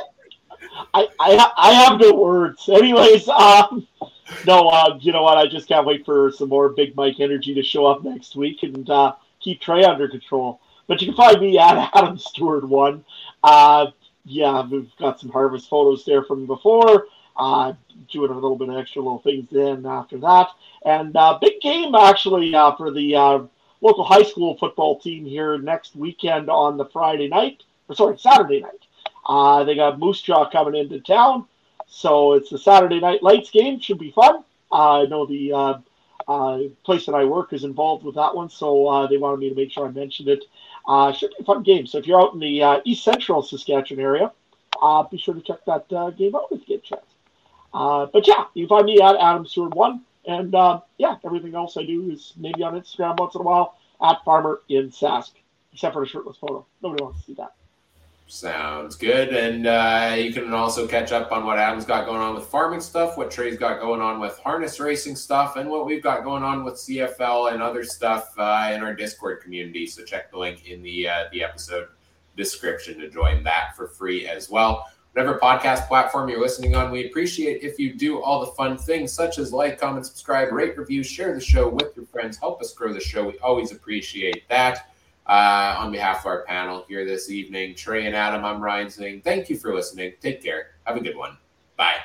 I, I have no words. Anyways, um, no, uh, you know what? I just can't wait for some more Big Mike energy to show up next week and uh, keep Trey under control. But you can find me at Adam Stuart one. Uh, yeah, we've got some harvest photos there from before. Uh, doing a little bit of extra little things then after that. And uh, big game actually uh, for the uh, local high school football team here next weekend on the Friday night, or sorry, Saturday night. They got Moose Jaw coming into town, so it's a Saturday night lights game. Should be fun. Uh, I know the uh, uh, place that I work is involved with that one, so uh, they wanted me to make sure I mentioned it. Uh, should be a fun game. So if you're out in the uh, east central Saskatchewan area, be sure to check that game out if you get a chance. But yeah, you can find me at Adam Stuart one, and yeah, everything else I do is maybe on Instagram once in a while, at Farmer in Sask, except for a shirtless photo. Nobody wants to see that. Sounds good. And uh, you can also catch up on what Adam's got going on with farming stuff, what Trey's got going on with harness racing stuff, and what we've got going on with CFL and other stuff uh, in our Discord community. So check the link in the uh, the episode description to join that for free as well. Whatever podcast platform you're listening on, we appreciate if you do all the fun things such as like, comment, subscribe, rate, review, share the show with your friends, help us grow the show. We always appreciate that. Uh, on behalf of our panel here this evening, Trey and Adam, I'm Ryan saying thank you for listening. Take care. Have a good one. Bye.